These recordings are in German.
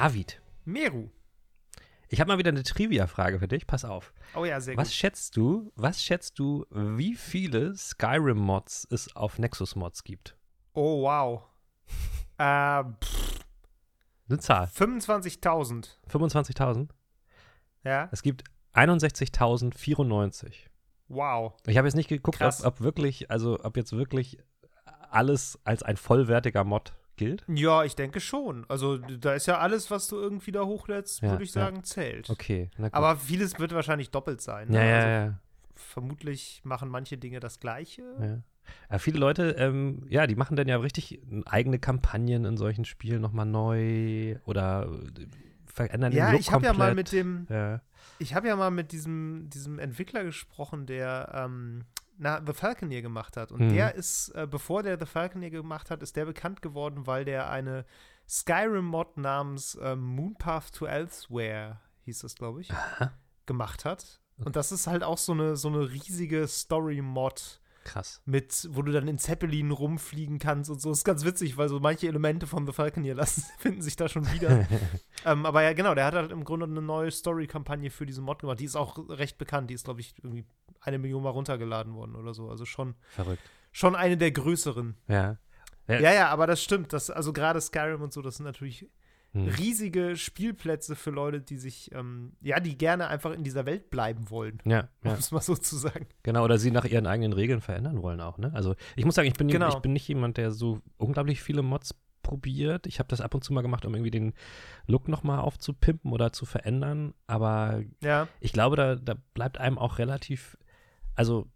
David, Meru. ich habe mal wieder eine Trivia-Frage für dich. Pass auf. Oh ja, sehr Was gut. schätzt du, was schätzt du, wie viele Skyrim-Mods es auf Nexus-Mods gibt? Oh, wow. äh, pff, Eine Zahl. 25.000. 25.000? Ja, Es gibt 61.094. wow. Ich habe jetzt nicht geguckt, ob, ob wirklich, also ob jetzt wirklich alles als ein vollwertiger Mod gilt. Ja, ich denke schon. Also, da ist ja alles, was du irgendwie da hochlädst, Ja, würde ich ja. sagen, zählt. Okay. Aber vieles wird wahrscheinlich doppelt sein. ja, ne? ja, also, ja, Vermutlich machen manche Dinge das Gleiche. ja. ja. Viele Leute, ähm, ja, die machen dann ja richtig eigene Kampagnen in solchen Spielen nochmal neu oder äh, verändern Ja, den Look ich habe ja mal komplett. mit dem, Ja. ich habe ja mal mit diesem, diesem Entwickler gesprochen, der ähm, na, The Falconeer gemacht hat. Und Mhm. der ist, äh, bevor der The Falconeer gemacht hat, ist der bekannt geworden, weil der eine Skyrim-Mod namens ähm, Moonpath to Elsewhere, hieß das, glaube ich, Aha. gemacht hat. Und das ist halt auch so eine, so eine riesige Story-Mod Krass. mit, wo du dann in Zeppelin rumfliegen kannst und so. Ist ganz witzig, weil so manche Elemente von The Falconeer lassen, finden sich da schon wieder. ähm, aber ja, genau, der hat halt im Grunde eine neue Story-Kampagne für diese Mod gemacht. Die ist auch recht bekannt. Die ist, glaube ich, irgendwie eine Million Mal runtergeladen worden oder so. Also schon, Verrückt. schon eine der größeren. Ja. Ja. Ja, ja, aber das stimmt. Das, also gerade Skyrim und so, das sind natürlich Hm. riesige Spielplätze für Leute, die sich, ähm, ja, die gerne einfach in dieser Welt bleiben wollen. Ja, Um ja, es mal so zu sagen. genau. Oder sie nach ihren eigenen Regeln verändern wollen auch, ne? Also ich muss sagen, ich bin, Genau. ich bin nicht jemand, der so unglaublich viele Mods probiert. Ich habe das ab und zu mal gemacht, um irgendwie den Look nochmal aufzupimpen oder zu verändern. Aber Ja. ich glaube, da, da bleibt einem auch relativ, also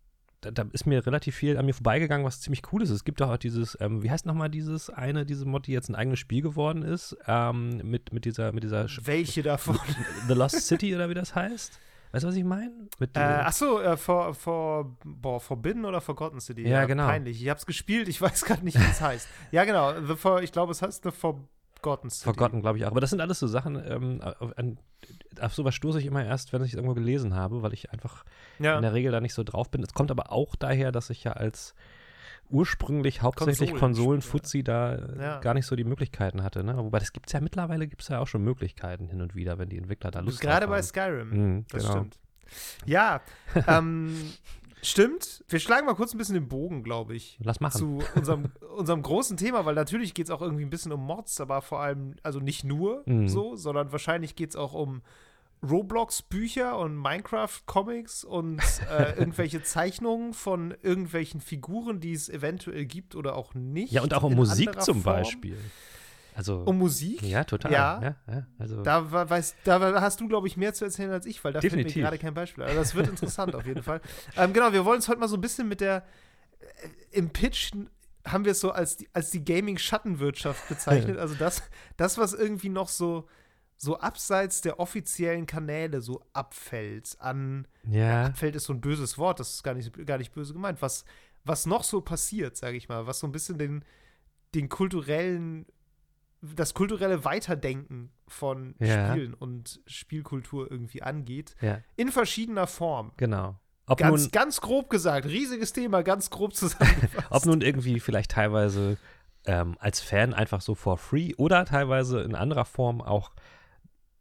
da, da ist mir relativ viel an mir vorbeigegangen, was ziemlich cool ist. Es gibt doch auch dieses, ähm, wie heißt nochmal dieses eine, diese Mod, die jetzt ein eigenes Spiel geworden ist, ähm, mit, mit dieser, mit dieser Welche davon? The Lost City oder wie das heißt? Weißt du, was ich meine? Äh, dieser- ach so, äh, for, for, boah, Forbidden oder Forgotten City? Ja, genau. Peinlich. Ich hab's gespielt, ich weiß gerade nicht, wie es heißt. Ja, genau. The for, ich glaube, es heißt The Forgotten City. Forgotten, glaube ich auch. Aber das sind alles so Sachen, ähm, an, auf sowas stoße ich immer erst, wenn ich es irgendwo gelesen habe, weil ich einfach Ja. in der Regel da nicht so drauf bin. Es kommt aber auch daher, dass ich ja als ursprünglich hauptsächlich Konsolen- Konsolen-Fuzzi da äh, Ja. gar nicht so die Möglichkeiten hatte. Ne? Wobei das gibt es ja mittlerweile, gibt es ja auch schon Möglichkeiten hin und wieder, wenn die Entwickler da Lust Gerade drauf bei haben. Skyrim. Mhm, Das genau. stimmt. Ja, ähm, stimmt. Wir schlagen mal kurz ein bisschen den Bogen, glaube ich. Lass machen. Zu unserem, unserem großen Thema, weil natürlich geht es auch irgendwie ein bisschen um Mods, aber vor allem, also nicht nur Mhm. so, sondern wahrscheinlich geht es auch um Roblox-Bücher und Minecraft-Comics und äh, irgendwelche Zeichnungen von irgendwelchen Figuren, die es eventuell gibt oder auch nicht. ja, und auch um Musik zum Form. Beispiel. Also, Um Musik? ja, total. Ja. Ja, ja, also, Da, weiß, da hast du, glaube ich, mehr zu erzählen als ich, weil da fällt mir Definitiv. gerade kein Beispiel. Also das wird interessant auf jeden Fall. Ähm, genau, wir wollen uns heute mal so ein bisschen mit der äh, im Pitch haben wir es so als die, als die Gaming-Schattenwirtschaft bezeichnet. Also das, das, was irgendwie noch so, so abseits der offiziellen Kanäle so abfällt an ja. abfällt ist so ein böses Wort, das ist gar nicht, gar nicht böse gemeint. Was, was noch so passiert, sage ich mal, was so ein bisschen den, den kulturellen, das kulturelle Weiterdenken von Ja. Spielen und Spielkultur irgendwie angeht, ja, in verschiedener Form. genau. Ob Ganz, nun, ganz grob gesagt, riesiges Thema, ganz grob zusammengefasst. ob nun irgendwie vielleicht teilweise ähm, als Fan einfach so for free oder teilweise in anderer Form auch,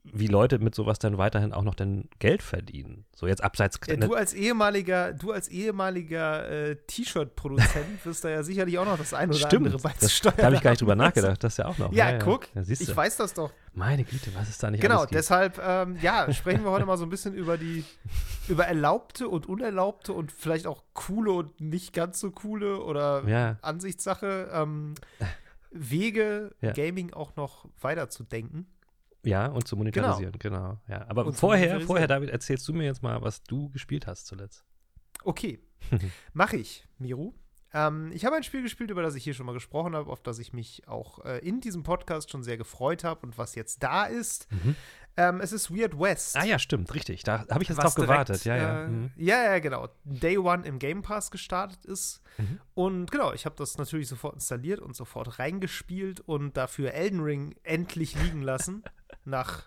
wie Leute mit sowas dann weiterhin auch noch dann Geld verdienen. So jetzt abseits. Ja, du als ehemaliger, du als ehemaliger äh, T-Shirt-Produzent wirst da ja sicherlich auch noch das ein oder Stimmt, andere das, beisteuern. da habe ich gar nicht drüber nachgedacht. Das ja auch noch. Ja, guck, Ja, siehst ich weiß das doch. Meine Güte, was ist da nicht Genau, deshalb, ähm, ja, sprechen wir heute mal so ein bisschen über die, über erlaubte und unerlaubte und vielleicht auch coole und nicht ganz so coole oder Ja. Ansichtssache ähm, Wege, Ja. Gaming auch noch weiterzudenken. Ja, und zu monetarisieren, genau. Ja. Aber Und vorher, vorher, David, erzählst du mir jetzt mal, was du gespielt hast zuletzt. Okay, mache ich, Miru. Ähm, ich habe ein Spiel gespielt, über das ich hier schon mal gesprochen habe, auf das ich mich auch äh, in diesem Podcast schon sehr gefreut habe und was jetzt da ist. Ähm, es ist Weird West. Ah ja, stimmt, richtig. Da habe ich jetzt drauf gewartet. Ja, ja. Äh, Mhm. ja, ja, genau. Day One im Game Pass gestartet ist. Mhm. Und genau, ich habe das natürlich sofort installiert und sofort reingespielt und dafür Elden Ring endlich liegen lassen. nach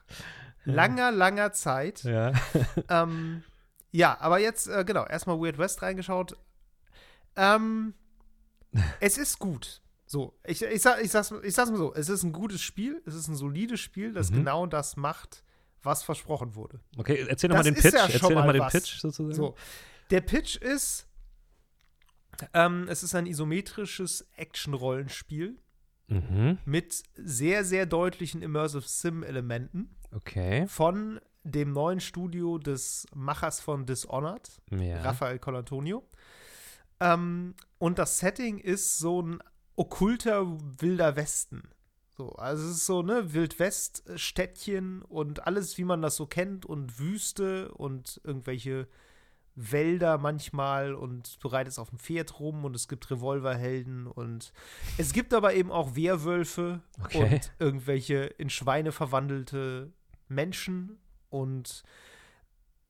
langer, langer Zeit. Ja. Ähm, ja, aber jetzt, äh, genau, erstmal Weird West reingeschaut. Ähm, es ist gut. So, ich, ich, sag, ich, sag's, ich sag's mal so, es ist ein gutes Spiel, es ist ein solides Spiel, das Mhm. genau das macht, was versprochen wurde. Okay, erzähl doch mal Das den Pitch. ja erzähl doch mal mal den. Pitch sozusagen. So, der Pitch ist, ähm, es ist ein isometrisches Action-Rollenspiel Mhm. mit sehr, sehr deutlichen Immersive Sim-Elementen Okay. von dem neuen Studio des Machers von Dishonored, Ja. Rafael Colantonio. Ähm, und das Setting ist so ein okkulter Wilder Westen. So, also es ist so, ne, Wildwest-Städtchen und alles, wie man das so kennt, und Wüste und irgendwelche Wälder manchmal und du reitest auf dem Pferd rum und es gibt Revolverhelden und es gibt aber eben auch Werwölfe Okay. und irgendwelche in Schweine verwandelte Menschen und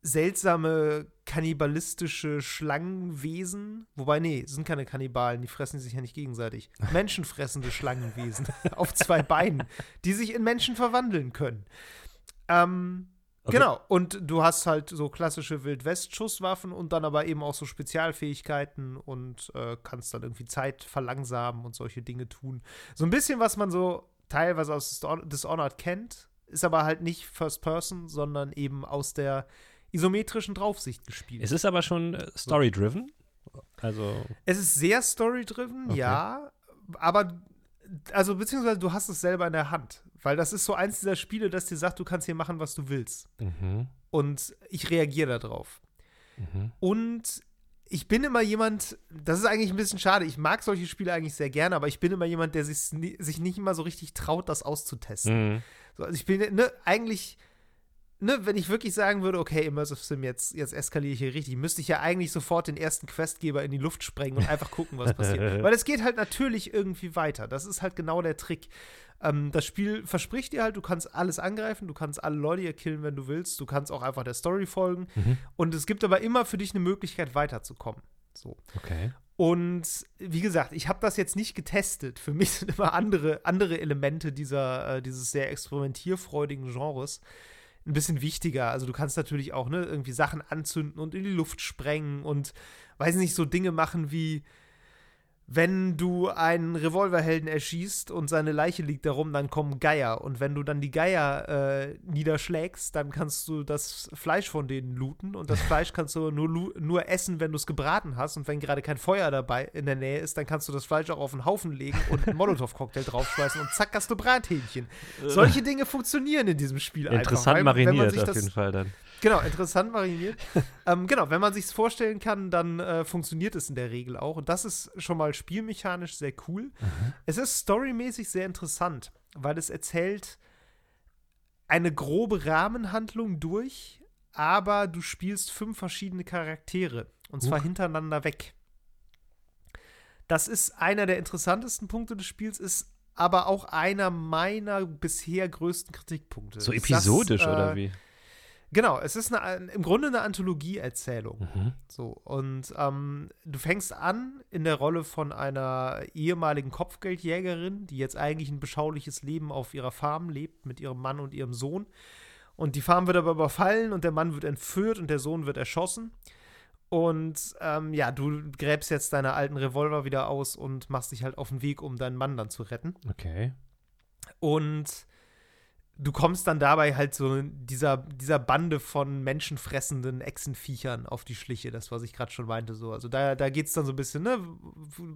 seltsame kannibalistische Schlangenwesen. Wobei, nee, sind keine Kannibalen, die fressen sich ja nicht gegenseitig. Menschenfressende Schlangenwesen auf zwei Beinen, die sich in Menschen verwandeln können. Ähm, Okay. Genau, und du hast halt so klassische Wildwest-Schusswaffen und dann aber eben auch so Spezialfähigkeiten und äh, kannst dann irgendwie Zeit verlangsamen und solche Dinge tun. So ein bisschen, was man so teilweise aus Dishonored kennt, ist aber halt nicht First Person, sondern eben aus der isometrischen Draufsicht gespielt. Es ist aber schon äh, story-driven. Also, Es ist sehr story-driven, Okay. ja, aber also beziehungsweise du hast es selber in der Hand, weil das ist so eins dieser Spiele, das dir sagt, du kannst hier machen, was du willst. mhm. Und ich reagiere darauf. Mhm. Und ich bin immer jemand, das ist eigentlich ein bisschen schade, ich mag solche Spiele eigentlich sehr gerne, aber ich bin immer jemand, der sich, sich nicht immer so richtig traut, das auszutesten. Mhm. So, also ich bin, ne, eigentlich, ne, wenn ich wirklich sagen würde, okay, Immersive Sim, jetzt, jetzt eskaliere ich hier richtig, müsste ich ja eigentlich sofort den ersten Questgeber in die Luft sprengen und einfach gucken, was passiert. Weil es geht halt natürlich irgendwie weiter. Das ist halt genau der Trick. Ähm, das Spiel verspricht dir halt, du kannst alles angreifen, du kannst alle Leute hier killen, wenn du willst, du kannst auch einfach der Story folgen. Mhm. Und es gibt aber immer für dich eine Möglichkeit, weiterzukommen. So. Okay. Und wie gesagt, ich habe das jetzt nicht getestet. Für mich sind immer andere, andere Elemente dieser, äh, dieses sehr experimentierfreudigen Genres ein bisschen wichtiger. Also du kannst natürlich auch ne, irgendwie Sachen anzünden und in die Luft sprengen und weiß nicht, so Dinge machen wie wenn du einen Revolverhelden erschießt und seine Leiche liegt darum, dann kommen Geier. Und wenn du dann die Geier äh, niederschlägst, dann kannst du das Fleisch von denen looten. Und das Fleisch kannst du nur, nur essen, wenn du es gebraten hast. Und wenn gerade kein Feuer dabei in der Nähe ist, dann kannst du das Fleisch auch auf den Haufen legen und einen Molotow-Cocktail draufschmeißen und zack, hast du Brathähnchen. Solche Dinge funktionieren in diesem Spiel Interessant einfach. man mariniert auf jeden Fall dann. Genau, interessant mariniert. ähm, genau, wenn man sich vorstellen kann, dann äh, funktioniert es in der Regel auch. Und das ist schon mal spielmechanisch sehr cool. Es ist storymäßig sehr interessant, weil es erzählt eine grobe Rahmenhandlung durch, aber du spielst fünf verschiedene Charaktere. Und zwar Huch. hintereinander weg. Das ist einer der interessantesten Punkte des Spiels, ist aber auch einer meiner bisher größten Kritikpunkte. So episodisch das, äh, oder wie? Genau, es ist eine, im Grunde eine Anthologieerzählung. Mhm. So, und ähm, du fängst an in der Rolle von einer ehemaligen Kopfgeldjägerin, die jetzt eigentlich ein beschauliches Leben auf ihrer Farm lebt mit ihrem Mann und ihrem Sohn. Und die Farm wird aber überfallen und der Mann wird entführt und der Sohn wird erschossen. Und ähm, ja, du gräbst jetzt deine alten Revolver wieder aus und machst dich halt auf den Weg, um deinen Mann dann zu retten. Okay. Und du kommst dann dabei halt so dieser, dieser Bande von menschenfressenden Echsenviechern auf die Schliche, das, was ich gerade schon meinte. So. Also da, da geht es dann so ein bisschen, ne?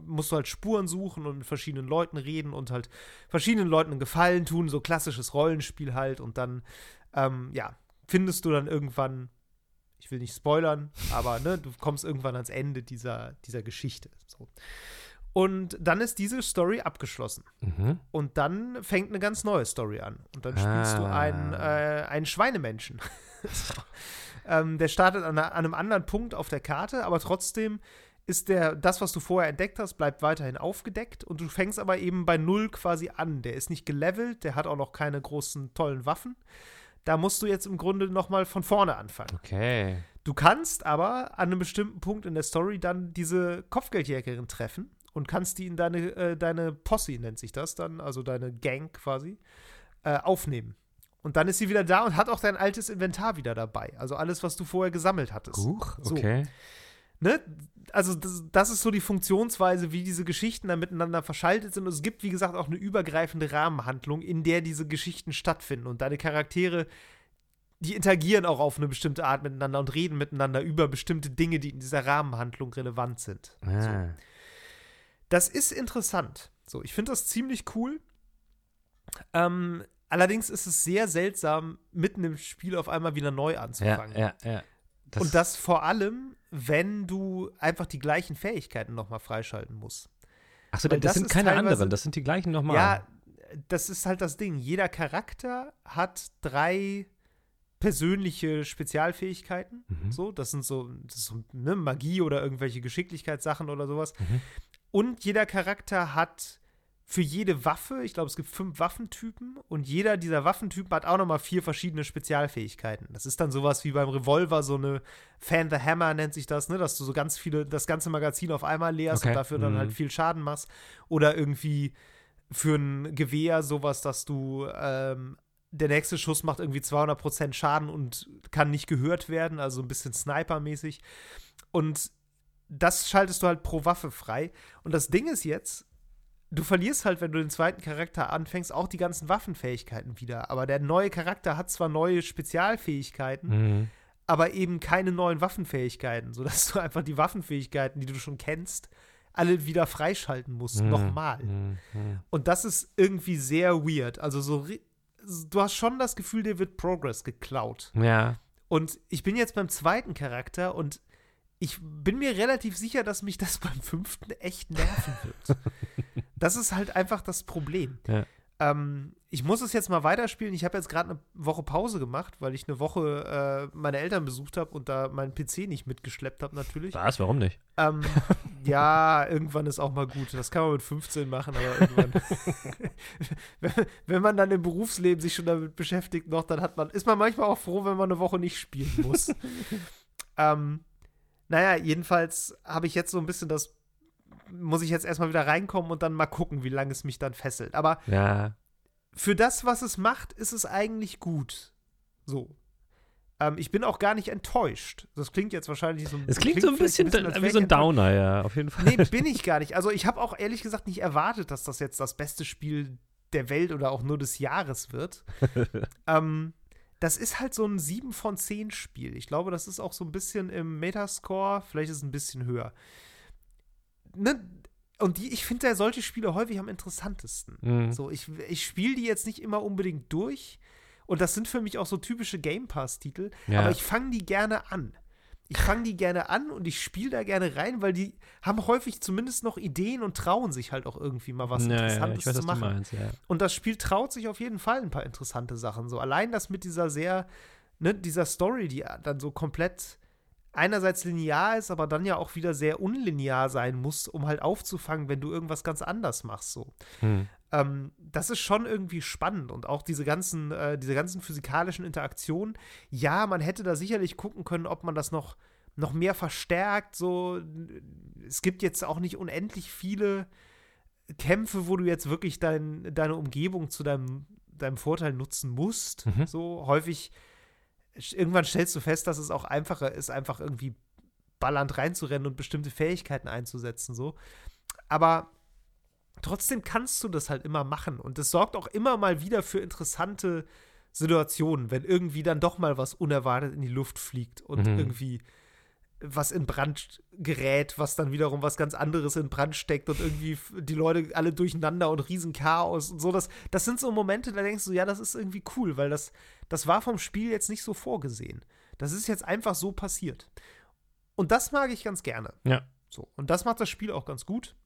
Musst du halt Spuren suchen und mit verschiedenen Leuten reden und halt verschiedenen Leuten einen Gefallen tun, so klassisches Rollenspiel halt. Und dann, ähm, ja, findest du dann irgendwann, ich will nicht spoilern, aber ne, du kommst irgendwann ans Ende dieser, dieser Geschichte. So. Und dann ist diese Story abgeschlossen. Mhm. Und dann fängt eine ganz neue Story an. Und dann spielst du Ah. einen, äh, einen Schweinemenschen. ähm, der startet an, an einem anderen Punkt auf der Karte, aber trotzdem ist der, das, was du vorher entdeckt hast, bleibt weiterhin aufgedeckt und du fängst aber eben bei Null quasi an. Der ist nicht gelevelt, der hat auch noch keine großen, tollen Waffen. Da musst du jetzt im Grunde nochmal von vorne anfangen. Okay. Du kannst aber an einem bestimmten Punkt in der Story dann diese Kopfgeldjägerin treffen und kannst die in deine, äh, deine Posse, nennt sich das dann, also deine Gang quasi, äh, aufnehmen. Und dann ist sie wieder da und hat auch dein altes Inventar wieder dabei. Also alles, was du vorher gesammelt hattest. Huch, So. okay. ne, also das, das, ist so die Funktionsweise, wie diese Geschichten dann miteinander verschaltet sind. Und es gibt, wie gesagt, auch eine übergreifende Rahmenhandlung, in der diese Geschichten stattfinden. Und deine Charaktere, die interagieren auch auf eine bestimmte Art miteinander und reden miteinander über bestimmte Dinge, die in dieser Rahmenhandlung relevant sind. Ah. So. Das ist interessant. So, ich finde das ziemlich cool. Ähm, allerdings ist es sehr seltsam, mitten im Spiel auf einmal wieder neu anzufangen. Ja, ja, ja. Das und das vor allem, wenn du einfach die gleichen Fähigkeiten nochmal freischalten musst. Achso, das, das sind keine anderen, das sind die gleichen nochmal. Ja, das ist halt das Ding. Jeder Charakter hat drei persönliche Spezialfähigkeiten. Mhm. So, das sind so, das so ne, Magie oder irgendwelche Geschicklichkeitssachen oder sowas. Mhm. Und jeder Charakter hat für jede Waffe, ich glaube, es gibt fünf Waffentypen und jeder dieser Waffentypen hat auch nochmal vier verschiedene Spezialfähigkeiten. Das ist dann sowas wie beim Revolver, so eine Fan the Hammer nennt sich das, ne, dass du so ganz viele, das ganze Magazin auf einmal leerst okay. und dafür mhm. dann halt viel Schaden machst. Oder irgendwie für ein Gewehr sowas, dass du ähm, der nächste Schuss macht irgendwie 200% Schaden und kann nicht gehört werden, also ein bisschen Sniper-mäßig. Und das schaltest du halt pro Waffe frei. Und das Ding ist jetzt, du verlierst halt, wenn du den zweiten Charakter anfängst, auch die ganzen Waffenfähigkeiten wieder. Aber der neue Charakter hat zwar neue Spezialfähigkeiten, mhm. aber eben keine neuen Waffenfähigkeiten, sodass du einfach die Waffenfähigkeiten, die du schon kennst, alle wieder freischalten musst, mhm. nochmal. Mhm. Und das ist irgendwie sehr weird. Also so, du hast schon das Gefühl, dir wird Progress geklaut. Ja. Und ich bin jetzt beim zweiten Charakter und ich bin mir relativ sicher, dass mich das beim fünften echt nerven wird. das ist halt einfach das Problem. Ja. Ähm, ich muss es jetzt mal weiterspielen. Ich habe jetzt gerade eine Woche Pause gemacht, weil ich eine Woche äh, meine Eltern besucht habe und da meinen PC nicht mitgeschleppt habe, natürlich. Was? Warum nicht? Ähm, ja, irgendwann ist auch mal gut. Das kann man mit 15 machen, aber irgendwann. wenn, man dann im Berufsleben sich schon damit beschäftigt, noch, dann hat man, ist man manchmal auch froh, wenn man eine Woche nicht spielen muss. ähm, naja, jedenfalls habe ich jetzt so ein bisschen das muss ich jetzt erstmal wieder reinkommen und dann mal gucken, wie lange es mich dann fesselt. Aber ja. für das, was es macht, ist es eigentlich gut. So. Ähm, ich bin auch gar nicht enttäuscht. Das klingt jetzt wahrscheinlich so ein Es klingt, klingt so ein bisschen, ein bisschen wie so ein Downer, ja, auf jeden Fall. Nee, bin ich gar nicht. Also, ich habe auch ehrlich gesagt nicht erwartet, dass das jetzt das beste Spiel der Welt oder auch nur des Jahres wird. ähm, das ist halt so ein 7 von 10 Spiel. Ich glaube, das ist auch so ein bisschen im Metascore, vielleicht ist es ein bisschen höher ne, und die, ich finde ja solche Spiele häufig am interessantesten. Mhm. So, ich, ich spiele die jetzt nicht immer unbedingt durch. Und das sind für mich auch so typische Game Pass-Titel. Ja. Aber ich fange die gerne an. Ich fange die gerne an und ich spiele da gerne rein, weil die haben häufig zumindest noch Ideen und trauen sich halt auch irgendwie mal was ja, Interessantes ja, weiß, zu machen. Meinst, und das Spiel traut sich auf jeden Fall ein paar interessante Sachen. So allein das mit dieser sehr, ne, dieser Story, die dann so komplett einerseits linear ist, aber dann ja auch wieder sehr unlinear sein muss, um halt aufzufangen, wenn du irgendwas ganz anders machst. So. Hm. Ähm, das ist schon irgendwie spannend und auch diese ganzen, äh, diese ganzen physikalischen Interaktionen. Ja, man hätte da sicherlich gucken können, ob man das noch, noch mehr verstärkt. So, es gibt jetzt auch nicht unendlich viele Kämpfe, wo du jetzt wirklich dein, deine Umgebung zu deinem, deinem Vorteil nutzen musst. Mhm. So häufig irgendwann stellst du fest, dass es auch einfacher ist, einfach irgendwie ballernd reinzurennen und bestimmte Fähigkeiten einzusetzen, so. Aber trotzdem kannst du das halt immer machen. Und das sorgt auch immer mal wieder für interessante Situationen, wenn irgendwie dann doch mal was unerwartet in die Luft fliegt und mhm. irgendwie was in Brand gerät, was dann wiederum was ganz anderes in Brand steckt und irgendwie die Leute alle durcheinander und Riesenchaos und so. Das, das sind so Momente, da denkst du, ja, das ist irgendwie cool, weil das, das war vom Spiel jetzt nicht so vorgesehen. Das ist jetzt einfach so passiert. Und das mag ich ganz gerne. Ja. So. Und das macht das Spiel auch ganz gut.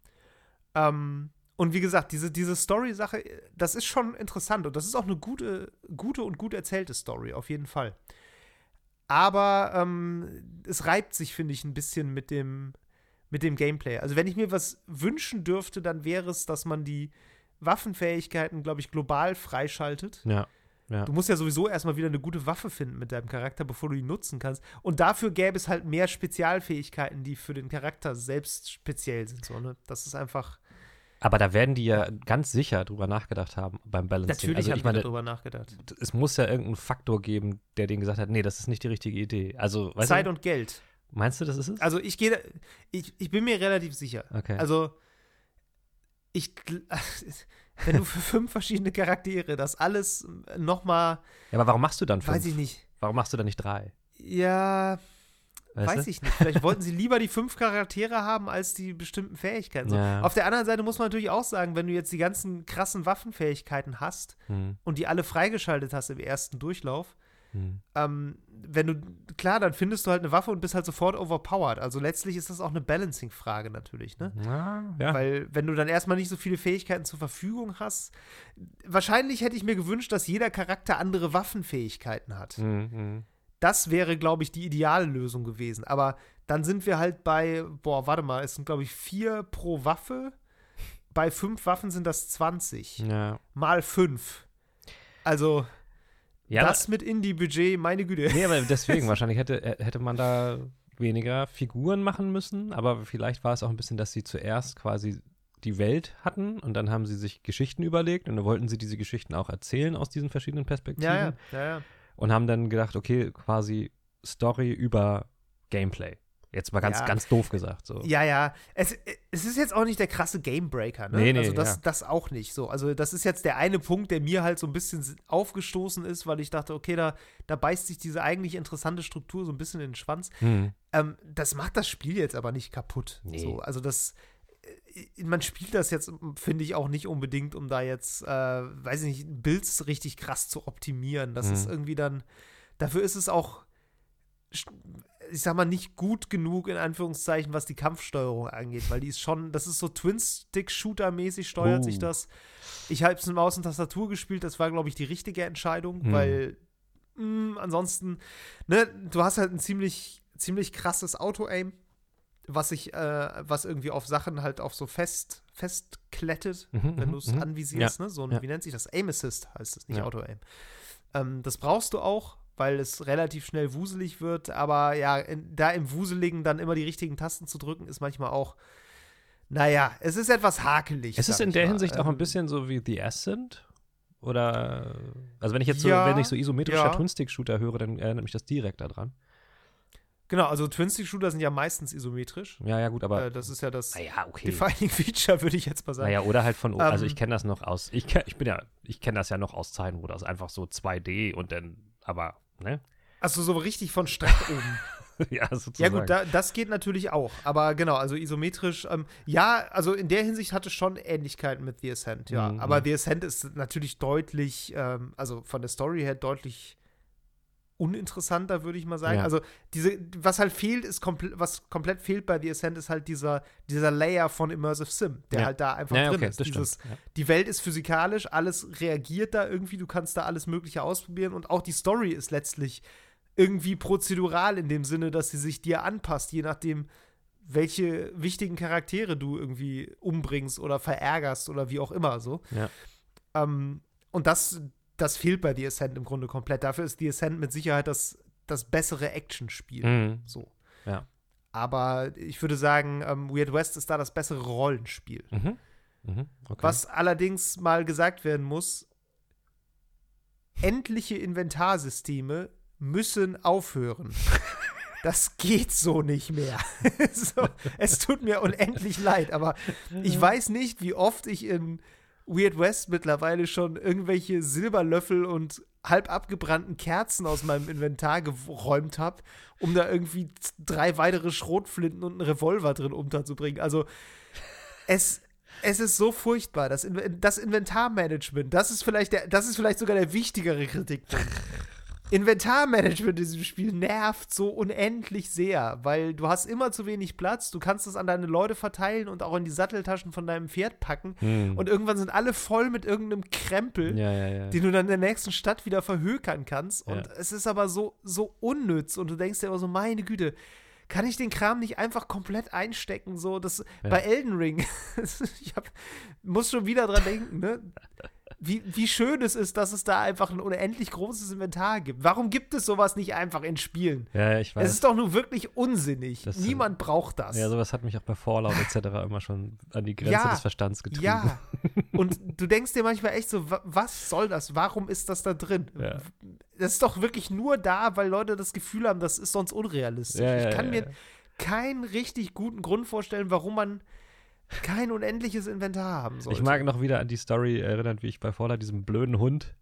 Ähm, und wie gesagt, diese, diese Story-Sache, das ist schon interessant und das ist auch eine gute, gute und gut erzählte Story, auf jeden Fall. Aber ähm, es reibt sich, finde ich, ein bisschen mit dem, mit dem Gameplay. Also, wenn ich mir was wünschen dürfte, dann wäre es, dass man die Waffenfähigkeiten, glaube ich, global freischaltet. Ja. Ja. Du musst ja sowieso erstmal wieder eine gute Waffe finden mit deinem Charakter, bevor du ihn nutzen kannst. Und dafür gäbe es halt mehr Spezialfähigkeiten, die für den Charakter selbst speziell sind. So, ne? Das ist einfach. Aber da werden die ja ganz sicher drüber nachgedacht haben beim Balancing. Natürlich also, ich meine, darüber nachgedacht. Es muss ja irgendeinen Faktor geben, der denen gesagt hat, nee, das ist nicht die richtige Idee. Also, Zeit du? und Geld. Meinst du, das ist es? Also ich gehe, ich, ich bin mir relativ sicher. Okay. Also ich, wenn du für fünf verschiedene Charaktere das alles nochmal, ja, aber warum machst du dann fünf? weiß ich nicht. Warum machst du dann nicht drei? Ja, Weißt weiß du? ich nicht. Vielleicht wollten sie lieber die fünf Charaktere haben als die bestimmten Fähigkeiten. So. Ja. Auf der anderen Seite muss man natürlich auch sagen, wenn du jetzt die ganzen krassen Waffenfähigkeiten hast Hm, und die alle freigeschaltet hast im ersten Durchlauf, hm. ähm, wenn du, klar, dann findest du halt eine Waffe und bist halt sofort overpowered. Also letztlich ist das auch eine Balancing-Frage natürlich, ne? Ja, ja. Weil, wenn du dann erstmal nicht so viele Fähigkeiten zur Verfügung hast, wahrscheinlich hätte ich mir gewünscht, dass jeder Charakter andere Waffenfähigkeiten hat. Hm, hm. Das wäre, glaube ich, die ideale Lösung gewesen. Aber dann sind wir halt bei, boah, warte mal, es sind, glaube ich, vier pro Waffe. Bei fünf Waffen sind das 20. Ja. Mal fünf. Also, Ja, das mit Indie-Budget, meine Güte. Nee, aber deswegen, wahrscheinlich hätte, äh, hätte man da weniger Figuren machen müssen, aber vielleicht war es auch ein bisschen, dass sie zuerst quasi die Welt hatten und dann haben sie sich Geschichten überlegt und dann wollten sie diese Geschichten auch erzählen aus diesen verschiedenen Perspektiven Ja, ja, ja, ja. Und haben dann gedacht, okay, quasi Story über Gameplay. Jetzt mal ganz, Ja. ganz doof gesagt. So. Ja, ja. Es, es ist jetzt auch nicht der krasse Gamebreaker, ne? Nee, nee, also das, ja. das auch nicht so. Also das ist jetzt der eine Punkt, der mir halt so ein bisschen aufgestoßen ist, weil ich dachte, okay, da, da beißt sich diese eigentlich interessante Struktur so ein bisschen in den Schwanz. Hm. Ähm, das macht das Spiel jetzt aber nicht kaputt. Nee. So, also das, man spielt das jetzt, finde ich, auch nicht unbedingt, um da jetzt, äh, weiß ich nicht, Builds richtig krass zu optimieren. Das Mhm. ist irgendwie dann, dafür ist es auch, ich sag mal, nicht gut genug, in Anführungszeichen, was die Kampfsteuerung angeht, weil die ist schon, das ist so Twin-Stick-Shooter-mäßig steuert Oh. sich das. Ich habe es mit Maus und Tastatur gespielt, das war, glaube ich, die richtige Entscheidung, Mhm. weil mh, ansonsten, ne, du hast halt ein ziemlich, ziemlich krasses Auto-Aim, was sich, äh, was irgendwie auf Sachen halt auf so fest, festklettet, Mhm, wenn mhm, du es mhm. anvisierst, ne? So ein, ja. wie nennt sich das? Aim Assist heißt es, nicht Ja. Auto-Aim. Ähm, das brauchst du auch, weil es relativ schnell wuselig wird, aber ja, in, da im Wuseligen dann immer die richtigen Tasten zu drücken, ist manchmal auch, naja, es ist etwas hakelig. Es ist in der mal. Hinsicht auch ein Ähm, bisschen so wie The Ascent. Oder, also wenn ich jetzt so, Ja, wenn ich so isometrischer ja. Twin-Stick-Shooter höre, dann erinnert mich das direkt daran. Genau, also Twin-Stick-Shooter sind ja meistens isometrisch. Ja, ja, gut, aber. äh, das ist ja das naja, okay. Defining Feature, würde ich jetzt mal sagen. Naja, oder halt von, also Ähm, ich kenne das noch aus, ich, kenn, ich bin ja, ich kenne das ja noch aus Zeiten, wo das einfach so 2D und dann, aber, ne? Also so richtig von strack oben. ja, sozusagen. Ja gut, da, das geht natürlich auch. Aber genau, also isometrisch, ähm, ja, also in der Hinsicht hat es schon Ähnlichkeiten mit The Ascent, ja. Mhm. Aber The Ascent ist natürlich deutlich, ähm, also von der Story her deutlich uninteressanter, würde ich mal sagen. Ja. Also diese, was halt fehlt, ist komplett, was komplett fehlt bei The Ascent, ist halt dieser, dieser Layer von Immersive Sim, der Ja. halt da einfach ja, drin okay, ist. Dieses, die Welt ist physikalisch, alles reagiert da irgendwie, du kannst da alles Mögliche ausprobieren und auch die Story ist letztlich irgendwie prozedural in dem Sinne, dass sie sich dir anpasst, je nachdem, welche wichtigen Charaktere du irgendwie umbringst oder verärgerst oder wie auch immer so. Ähm, und das, das fehlt bei The Ascent im Grunde komplett. Dafür ist The Ascent mit Sicherheit das, das bessere Actionspiel. Mhm. So. Ja. Aber ich würde sagen, ähm, Weird West ist da das bessere Rollenspiel. Mhm. Mhm. Okay. Was allerdings mal gesagt werden muss, endliche Inventarsysteme müssen aufhören. Das geht so nicht mehr. so, es tut mir unendlich leid, aber ich weiß nicht, wie oft ich in Weird West mittlerweile schon irgendwelche Silberlöffel und halb abgebrannten Kerzen aus meinem Inventar geräumt habe, um da irgendwie drei weitere Schrotflinten und einen Revolver drin unterzubringen. Also es, es ist so furchtbar. Das, In das Inventarmanagement, das ist vielleicht der, das ist vielleicht sogar der wichtigere Kritikpunkt. Inventarmanagement in diesem Spiel nervt so unendlich sehr, weil du hast immer zu wenig Platz, du kannst es an deine Leute verteilen und auch in die Satteltaschen von deinem Pferd packen Mhm. und irgendwann sind alle voll mit irgendeinem Krempel, ja, ja, ja. den du dann in der nächsten Stadt wieder verhökern kannst und es ist aber so, so unnütz und du denkst dir aber so, meine Güte, kann ich den Kram nicht einfach komplett einstecken? So, das Ja. bei Elden Ring, ich hab, muss schon wieder dran denken, ne? Wie, wie schön es ist, dass es da einfach ein unendlich großes Inventar gibt. Warum gibt es sowas nicht einfach in Spielen? ja, ich weiß. Es ist doch nur wirklich unsinnig. Das- Niemand braucht das. ja, sowas hat mich auch bei Fallout etc. immer schon an die Grenze Ja, des Verstands getrieben. Ja. Und du denkst dir manchmal echt so, wa- was soll das? Warum ist das da drin? Ja. das ist doch wirklich nur da, weil Leute das Gefühl haben, das ist sonst unrealistisch. Ja, ich kann mir keinen richtig guten Grund vorstellen, warum man kein unendliches Inventar haben sollte. Ich mag noch wieder an die Story erinnern, wie ich bei Fallout diesem blöden Hund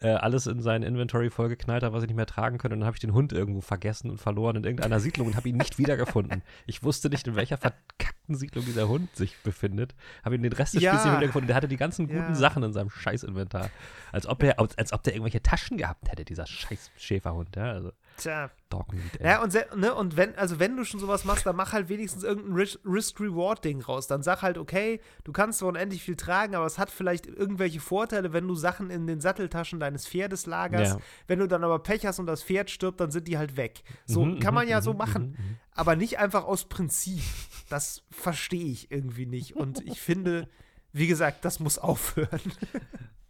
äh, alles in sein Inventory vollgeknallt habe, was ich nicht mehr tragen könnte. Und dann habe ich den Hund irgendwo vergessen und verloren in irgendeiner Siedlung und habe ihn nicht wiedergefunden. Ich wusste nicht, in welcher verkackten Siedlung dieser Hund sich befindet. Habe ihn den Rest des Ja. Spiels nicht wiedergefunden. Der hatte die ganzen guten Ja. Sachen in seinem Scheiß-Inventar. Als ob, er, als, als ob der irgendwelche Taschen gehabt hätte, dieser scheiß Schäferhund. Ja, also Tja. Dogmeat, ey. Ja, und, ne, und wenn, also wenn du schon sowas machst, dann mach halt wenigstens irgendein Ris- Risk-Reward-Ding raus. Dann sag halt, okay, du kannst zwar unendlich viel tragen, aber es hat vielleicht irgendwelche Vorteile, wenn du Sachen in den Satteltaschen deines Pferdes lagerst. Ja. Wenn du dann aber Pech hast und das Pferd stirbt, dann sind die halt weg. So Mhm, kann man mhm, ja so mhm, machen. mhm, mhm. Aber nicht einfach aus Prinzip. Das verstehe ich irgendwie nicht. Und ich finde, wie gesagt, das muss aufhören.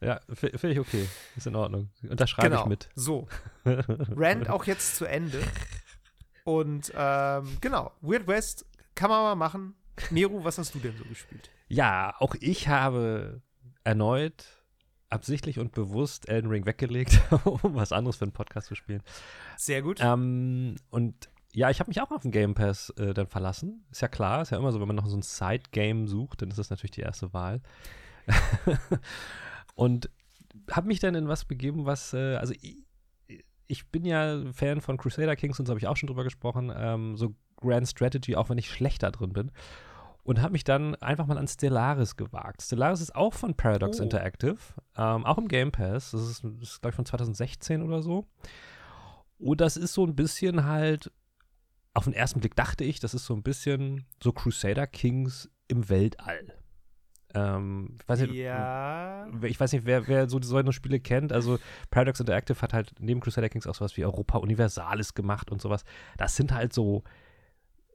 Ja, finde ich okay. Ist in Ordnung. Unterschreibe genau. ich mit. So. Rand auch jetzt zu Ende. Und ähm, genau, Weird West kann man mal machen. Meru, was hast du denn so gespielt? Ja, auch ich habe erneut absichtlich und bewusst Elden Ring weggelegt, um was anderes für einen Podcast zu spielen. Sehr gut. Ähm, und ja, ich habe mich auch auf den Game Pass äh, dann verlassen. Ist ja klar, ist ja immer so, wenn man noch so ein Side-Game sucht, dann ist das natürlich die erste Wahl. und habe mich dann in was begeben, was, äh, also ich, ich bin ja Fan von Crusader Kings und so habe ich auch schon drüber gesprochen, ähm, so Grand Strategy, auch wenn ich schlechter drin bin. Und habe mich dann einfach mal an Stellaris gewagt. Stellaris ist auch von Paradox Oh. Interactive, ähm, auch im Game Pass. Das ist, das ist glaube ich, von 2016 oder so. Und das ist so ein bisschen halt, auf den ersten Blick dachte ich, das ist so ein bisschen so Crusader Kings im Weltall. Ähm, ich weiß nicht, ja. ich weiß nicht, wer, wer so so eine Spiele kennt. Also Paradox Interactive hat halt neben Crusader Kings auch sowas wie Europa Universalis gemacht und sowas. Das sind halt so,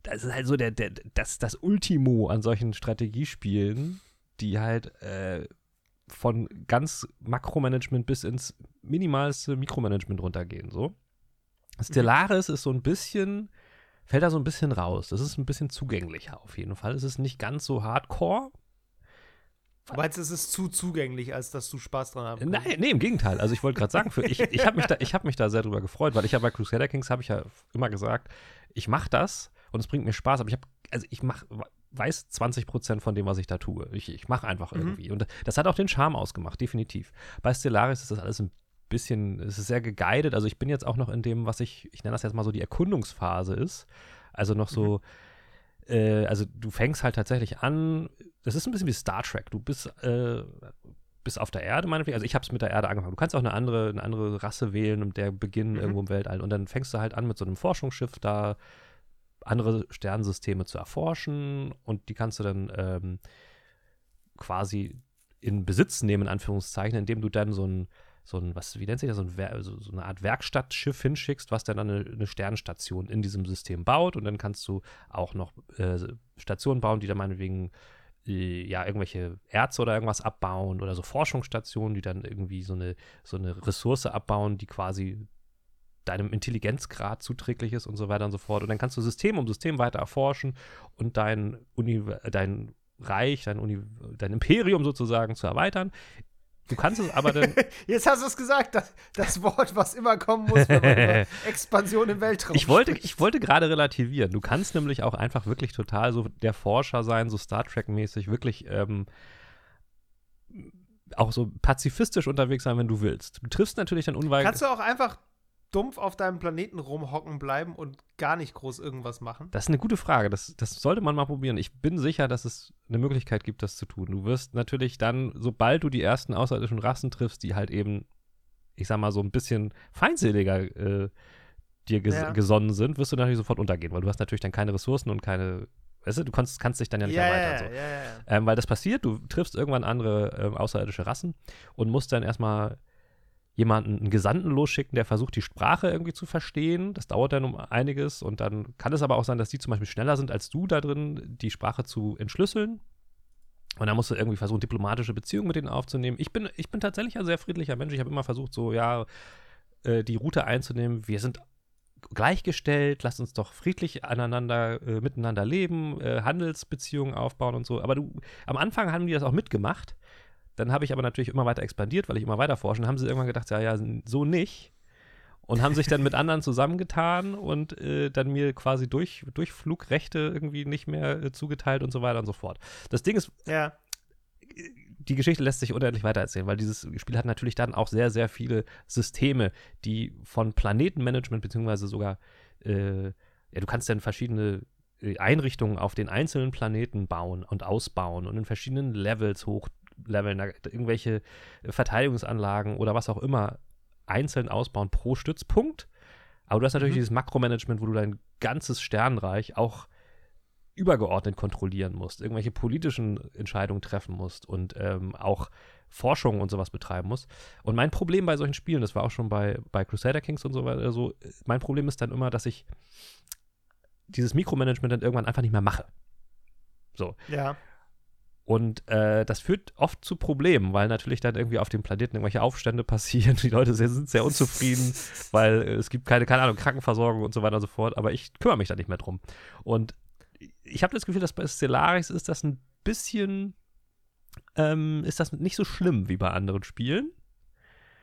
das ist halt so der, der, das, das Ultimo an solchen Strategiespielen, die halt äh, von ganz Makromanagement bis ins minimalste Mikromanagement runtergehen. So. Stellaris ist so ein bisschen, fällt da so ein bisschen raus. Das ist ein bisschen zugänglicher auf jeden Fall. Es ist nicht ganz so hardcore, meinst, es ist zu zugänglich, als dass du Spaß dran haben kannst? Nein, nee, im Gegenteil. Also ich wollte gerade sagen, für, ich, ich habe mich, da- ich hab mich da sehr drüber gefreut, weil ich ja bei Crusader Kings habe ich ja immer gesagt, ich mache das und es bringt mir Spaß, aber ich habe, also ich mach, weiß 20 Prozent von dem, was ich da tue. Ich, ich mache einfach Mhm. irgendwie. Und das hat auch den Charme ausgemacht, definitiv. Bei Stellaris ist das alles ein bisschen, es ist sehr geguided. Also ich bin jetzt auch noch in dem, was ich, ich nenne das jetzt mal so die Erkundungsphase ist. Also noch so, äh, also du fängst halt tatsächlich an, das ist ein bisschen wie Star Trek. Du bist, äh, bist auf der Erde, meinetwegen. Also ich habe es mit der Erde angefangen. Du kannst auch eine andere, eine andere Rasse wählen und der Beginn Mhm. irgendwo im Weltall. Und dann fängst du halt an mit so einem Forschungsschiff da andere Sternensysteme zu erforschen und die kannst du dann ähm, quasi in Besitz nehmen, in Anführungszeichen, indem du dann so ein, so ein, was, wie nennt sich das, so, ein so, so eine Art Werkstattschiff hinschickst, was dann eine, eine Sternstation in diesem System baut und dann kannst du auch noch äh, Stationen bauen, die dann meinetwegen äh, ja, irgendwelche Erze oder irgendwas abbauen oder so Forschungsstationen, die dann irgendwie so eine, so eine Ressource abbauen, die quasi deinem Intelligenzgrad zuträglich ist und so weiter und so fort. Und dann kannst du System um System weiter erforschen und dein, Uni dein Reich, dein, Uni dein Imperium sozusagen zu erweitern. Du kannst es aber dann. Jetzt hast du es gesagt, das, das Wort, was immer kommen muss, wenn man über Expansion im Weltraum Ich wollte, spricht. ich wollte gerade relativieren. Du kannst nämlich auch einfach wirklich total so der Forscher sein, so Star Trek-mäßig, wirklich ähm, auch so pazifistisch unterwegs sein, wenn du willst. Du triffst natürlich dann unweigerlich. Kannst du auch einfach dumpf auf deinem Planeten rumhocken bleiben und gar nicht groß irgendwas machen? Das ist eine gute Frage. Das, das sollte man mal probieren. Ich bin sicher, dass es eine Möglichkeit gibt, das zu tun. Du wirst natürlich dann, sobald du die ersten außerirdischen Rassen triffst, die halt eben, ich sag mal, so ein bisschen feindseliger äh, dir ges Ja. gesonnen sind, wirst du natürlich sofort untergehen, weil du hast natürlich dann keine Ressourcen und keine, weißt du, du kannst, kannst dich dann ja nicht erweitern. So. ja, ja. Ähm, weil das passiert, du triffst irgendwann andere ähm, außerirdische Rassen und musst dann erstmal jemanden, einen Gesandten losschicken, der versucht, die Sprache irgendwie zu verstehen. Das dauert dann um einiges und dann kann es aber auch sein, dass die zum Beispiel schneller sind als du da drin, die Sprache zu entschlüsseln. Und dann musst du irgendwie versuchen, diplomatische Beziehungen mit denen aufzunehmen. Ich bin, ich bin tatsächlich ein sehr friedlicher Mensch. Ich habe immer versucht, so, ja, äh, die Route einzunehmen. Wir sind gleichgestellt, lasst uns doch friedlich aneinander, äh, miteinander leben, äh, Handelsbeziehungen aufbauen und so. Aber du, am Anfang haben die das auch mitgemacht. Dann habe ich aber natürlich immer weiter expandiert, weil ich immer weiter forsche. Dann haben sie irgendwann gedacht, ja, ja, so nicht. und haben sich dann mit anderen zusammengetan und äh, dann mir quasi durch, Durchflugrechte irgendwie nicht mehr äh, zugeteilt und so weiter und so fort. Das Ding ist, ja. die Geschichte lässt sich unendlich weitererzählen, weil dieses Spiel hat natürlich dann auch sehr, sehr viele Systeme, die von Planetenmanagement beziehungsweise sogar, äh, ja, du kannst dann verschiedene äh, Einrichtungen auf den einzelnen Planeten bauen und ausbauen und in verschiedenen Levels hochleveln, irgendwelche Verteidigungsanlagen oder was auch immer einzeln ausbauen pro Stützpunkt. Aber du hast natürlich mhm. dieses Makromanagement, wo du dein ganzes Sternreich auch übergeordnet kontrollieren musst, irgendwelche politischen Entscheidungen treffen musst und ähm, auch Forschung und sowas betreiben musst. Und mein Problem bei solchen Spielen, das war auch schon bei, bei Crusader Kings und so weiter so, mein Problem ist dann immer, dass ich dieses Mikromanagement dann irgendwann einfach nicht mehr mache. So. Ja. Und äh, das führt oft zu Problemen, weil natürlich dann irgendwie auf dem Planeten irgendwelche Aufstände passieren. Die Leute sind sehr unzufrieden, weil äh, es gibt keine, keine Ahnung, Krankenversorgung und so weiter und so fort. Aber ich kümmere mich da nicht mehr drum. Und ich habe das Gefühl, dass bei Stellaris ist das ein bisschen, ähm, ist das nicht so schlimm wie bei anderen Spielen.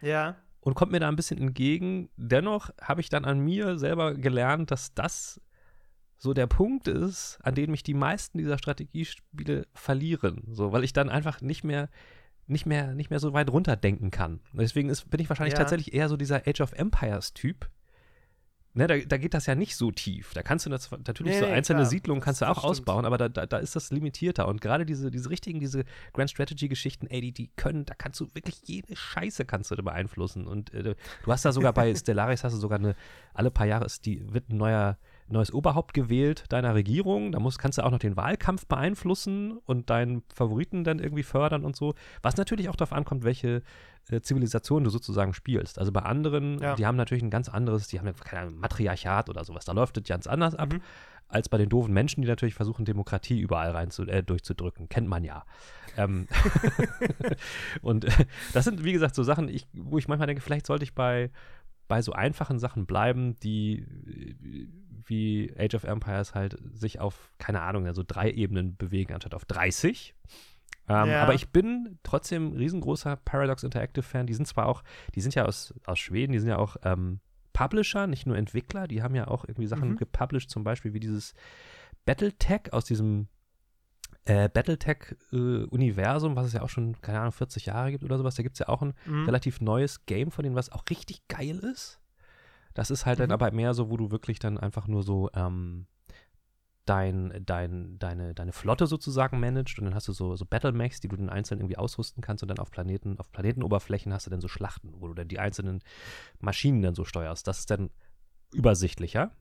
Ja. Und kommt mir da ein bisschen entgegen. Dennoch habe ich dann an mir selber gelernt, dass das so der Punkt ist, an dem mich die meisten dieser Strategiespiele verlieren. So, weil ich dann einfach nicht mehr, nicht mehr, nicht mehr so weit runterdenken kann. Deswegen ist, bin ich wahrscheinlich ja. tatsächlich eher so dieser Age of Empires-Typ. Ne, da, da, geht das ja nicht so tief. Da kannst du das, natürlich nee, so einzelne klar. Siedlungen kannst du auch ausbauen, aber da, da, da, ist das limitierter. Und gerade diese, diese richtigen, diese Grand Strategy-Geschichten, ey, die, die können, da kannst du wirklich jede Scheiße kannst du da beeinflussen. Und äh, du hast da sogar bei Stellaris hast du sogar eine, alle paar Jahre ist die, wird ein neuer neues Oberhaupt gewählt deiner Regierung. Da musst, kannst du auch noch den Wahlkampf beeinflussen und deinen Favoriten dann irgendwie fördern und so. Was natürlich auch darauf ankommt, welche äh, Zivilisation du sozusagen spielst. Also bei anderen, ja. die haben natürlich ein ganz anderes, die haben keine Matriarchat oder sowas. Da läuft es ganz anders ab. Mhm. Als bei den doofen Menschen, die natürlich versuchen, Demokratie überall rein zu, äh, durchzudrücken. Kennt man ja. Ähm und äh, das sind, wie gesagt, so Sachen, ich, wo ich manchmal denke, vielleicht sollte ich bei, bei so einfachen Sachen bleiben, die wie Age of Empires halt sich auf, keine Ahnung, also drei Ebenen bewegen, anstatt auf 30. Ähm, ja. Aber ich bin trotzdem riesengroßer Paradox Interactive Fan. Die sind zwar auch, die sind ja aus, aus Schweden, die sind ja auch ähm, Publisher, nicht nur Entwickler. Die haben ja auch irgendwie Sachen mhm. gepublished, zum Beispiel wie dieses Battletech aus diesem äh, Battletech-Universum, äh, was es ja auch schon, keine Ahnung, 40 Jahre gibt oder sowas. Da gibt es ja auch ein mhm. relativ neues Game von denen, was auch richtig geil ist. Das ist halt mhm. dann aber mehr so, wo du wirklich dann einfach nur so ähm, dein, dein, deine, deine Flotte sozusagen managst und dann hast du so, so Battle-Mechs, die du dann einzeln irgendwie ausrüsten kannst und dann auf Planeten, auf Planetenoberflächen hast du dann so Schlachten, wo du dann die einzelnen Maschinen dann so steuerst. Das ist dann übersichtlicher.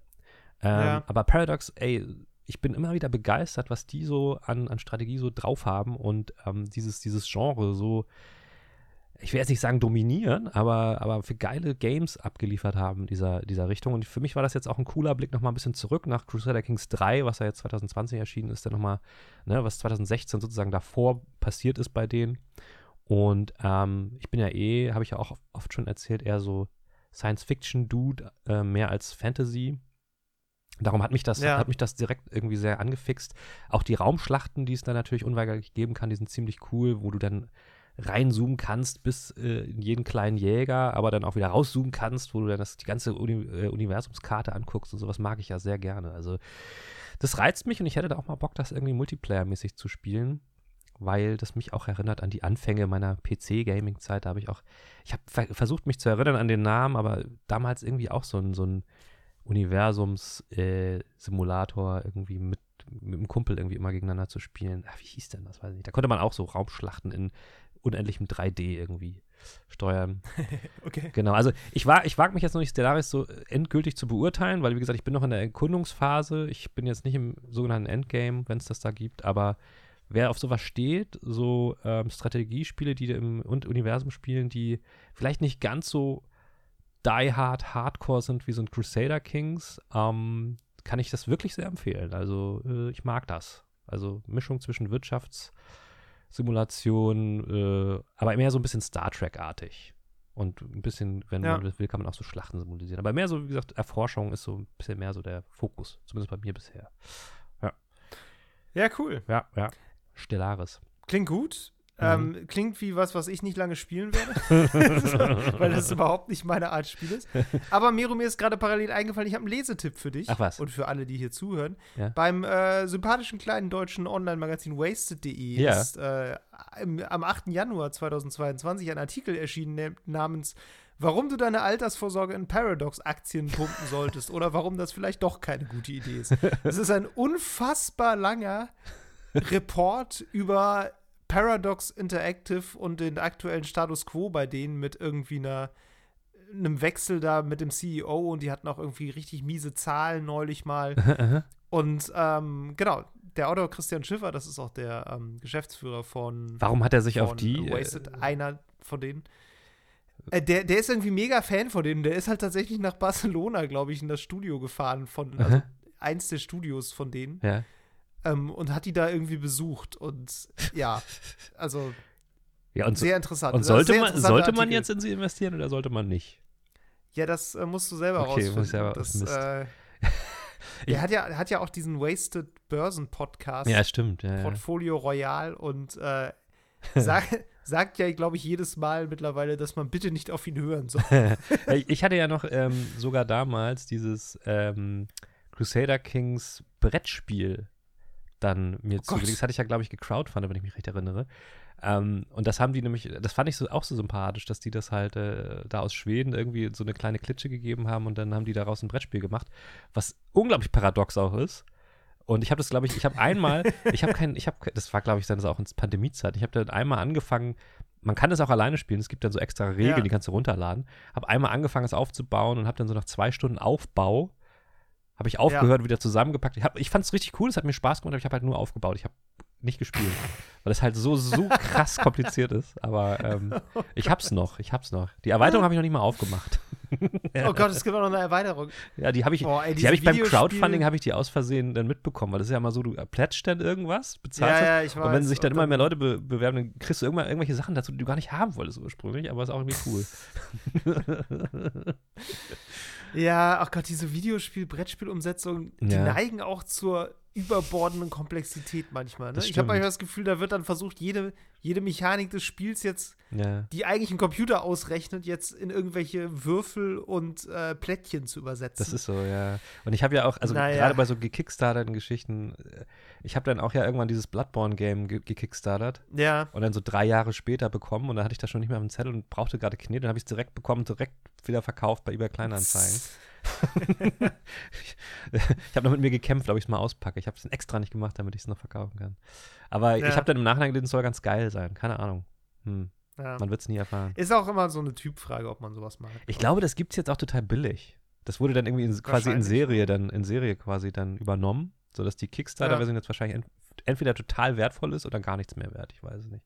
Ähm, ja. Aber Paradox, ey, ich bin immer wieder begeistert, was die so an, an Strategie so drauf haben und ähm, dieses, dieses Genre so ich will jetzt nicht sagen dominieren, aber, aber für geile Games abgeliefert haben in dieser, dieser Richtung. Und für mich war das jetzt auch ein cooler Blick nochmal ein bisschen zurück nach Crusader Kings 3, was ja jetzt 2020 erschienen ist, dann nochmal, ne, was 2016 sozusagen davor passiert ist bei denen. Und ähm, ich bin ja eh, habe ich ja auch oft schon erzählt, eher so Science-Fiction-Dude, äh, mehr als Fantasy. Darum hat mich das, ja. hat mich das direkt irgendwie sehr angefixt. Auch die Raumschlachten, die es da natürlich unweigerlich geben kann, die sind ziemlich cool, wo du dann reinzoomen kannst bis äh, in jeden kleinen Jäger, aber dann auch wieder rauszoomen kannst, wo du dann das, die ganze Uni äh, Universumskarte anguckst und sowas mag ich ja sehr gerne. Also das reizt mich und ich hätte da auch mal Bock, das irgendwie Multiplayer-mäßig zu spielen, weil das mich auch erinnert an die Anfänge meiner PC-Gaming-Zeit. Da habe ich auch, ich habe ver versucht, mich zu erinnern an den Namen, aber damals irgendwie auch so ein, so ein Universums-Simulator äh, irgendwie mit, mit einem Kumpel irgendwie immer gegeneinander zu spielen. Ach, wie hieß denn das? Weiß ich nicht. Da konnte man auch so Raumschlachten in unendlichem 3D irgendwie steuern. okay. Genau, also ich, war, ich wage mich jetzt noch nicht Stellaris so endgültig zu beurteilen, weil wie gesagt, ich bin noch in der Erkundungsphase. Ich bin jetzt nicht im sogenannten Endgame, wenn es das da gibt, aber wer auf sowas steht, so ähm, Strategiespiele, die im Universum spielen, die vielleicht nicht ganz so die hard hardcore sind wie so ein Crusader Kings, ähm, kann ich das wirklich sehr empfehlen. Also äh, ich mag das. Also Mischung zwischen Wirtschafts- Simulation, äh, aber mehr so ein bisschen Star Trek-artig. Und ein bisschen, wenn ja. man das will, kann man auch so Schlachten simulieren. Aber mehr so, wie gesagt, Erforschung ist so ein bisschen mehr so der Fokus. Zumindest bei mir bisher. Ja. Ja, cool. Ja, ja. Stellaris. Klingt gut. Ähm, klingt wie was, was ich nicht lange spielen werde, weil das überhaupt nicht meine Art Spiel ist. Aber Miro, mir ist gerade parallel eingefallen, ich habe einen Lesetipp für dich Ach was. und für alle, die hier zuhören. Ja. Beim äh, sympathischen kleinen deutschen Online-Magazin Wasted.de Ja. ist äh, im, am 8. Januar 2022 ein Artikel erschienen ne- namens Warum du deine Altersvorsorge in Paradox-Aktien pumpen solltest oder warum das vielleicht doch keine gute Idee ist. Es ist ein unfassbar langer Report über Paradox Interactive und den aktuellen Status quo bei denen mit irgendwie einer einem Wechsel da mit dem CEO und die hatten auch irgendwie richtig miese Zahlen neulich mal. und ähm, genau, der Autor Christian Schiffer, das ist auch der ähm, Geschäftsführer von, Warum hat er sich auf die. Wasted, Äh, einer von denen. Äh, der, der ist irgendwie mega Fan von denen. Der ist halt tatsächlich nach Barcelona, glaube ich, in das Studio gefahren von, also eins der Studios von denen ja. Ähm, und hat die da irgendwie besucht. Und ja, also ja, und, sehr interessant. und sollte, sehr man, sollte man jetzt in sie investieren oder sollte man nicht? Ja, das äh, musst du selber Okay, rausfinden. muss ich selber- das, äh, er hat ja, hat ja auch diesen Wasted Börsen Podcast, Ja, stimmt. Ja, ja. Portfolio Royal und äh, sag, sagt ja, glaube ich, jedes Mal mittlerweile, dass man bitte nicht auf ihn hören soll. Ja, ich hatte ja noch ähm, sogar damals dieses ähm, Crusader Kings Brettspiel dann mir Oh zugelegt. Das hatte ich ja, glaube ich, gecrowdfundet, wenn ich mich recht erinnere. Ähm, und das haben die nämlich, das fand ich so, auch so sympathisch, dass die das halt äh, da aus Schweden irgendwie so eine kleine Klitsche gegeben haben und dann haben die daraus ein Brettspiel gemacht, was unglaublich paradox auch ist. Und ich habe das, glaube ich, ich habe einmal, ich habe kein, ich habe, das war, glaube ich, dann auch in Pandemiezeit. Ich habe dann einmal angefangen, man kann das auch alleine spielen, es gibt dann so extra Regeln, Ja. die kannst du runterladen. Habe einmal angefangen, es aufzubauen und habe dann so nach zwei Stunden Aufbau, habe ich aufgehört, wieder zusammengepackt. Ich, hab- ich fand es richtig cool, es hat mir Spaß gemacht, aber ich habe halt nur aufgebaut. Ich habe nicht gespielt, weil es halt so, so krass kompliziert ist. Aber ähm, ich hab's noch, ich hab's noch. Die Erweiterung habe ich noch nicht mal aufgemacht. Oh Gott, es gibt auch noch eine Erweiterung. Ja, die habe ich, Boah, ey, die habe ich beim Crowdfunding habe ich die aus Versehen dann mitbekommen, weil das ist ja immer so, du plätscht dann irgendwas, bezahlst Ja, ja, ich weiß. und wenn sich dann Und immer mehr Leute be bewerben, dann kriegst du irgendwann irgendwelche Sachen dazu, die du gar nicht haben wolltest ursprünglich, aber ist auch irgendwie cool. Ja, ach Gott, diese Videospiel-Brettspiel-Umsetzungen, die Ja. neigen auch zur überbordenden Komplexität manchmal. Ne? Ich habe manchmal das Gefühl, da wird dann versucht, jede, jede Mechanik des Spiels jetzt, ja. die eigentlich ein Computer ausrechnet, jetzt in irgendwelche Würfel und äh, Plättchen zu übersetzen. Das ist so, ja. Und ich habe ja auch, also Naja. gerade bei so gekickstarterten Geschichten, äh, ich habe dann auch ja irgendwann dieses Bloodborne-Game ge gekickstartert ja. und dann so drei Jahre später bekommen und dann hatte ich das schon nicht mehr auf dem Zettel und brauchte gerade Knete, dann habe ich es direkt bekommen, direkt wieder verkauft bei eBay Kleinanzeigen. ich habe noch mit mir gekämpft, ob ich es mal auspacke. Ich habe es extra nicht gemacht, damit ich es noch verkaufen kann. Aber Ja. ich habe dann im Nachhinein gedacht, es soll ganz geil sein. Keine Ahnung. Hm. ja. Man wird es nie erfahren. Ist auch immer so eine Typfrage, ob man sowas macht. Ich glaube, das gibt es jetzt auch total billig. Das wurde dann irgendwie in, quasi in. Serie dann in Serie quasi dann übernommen, sodass die Kickstarter-Version jetzt wahrscheinlich ent entweder total wertvoll ist oder gar nichts mehr wert. Ich weiß es nicht.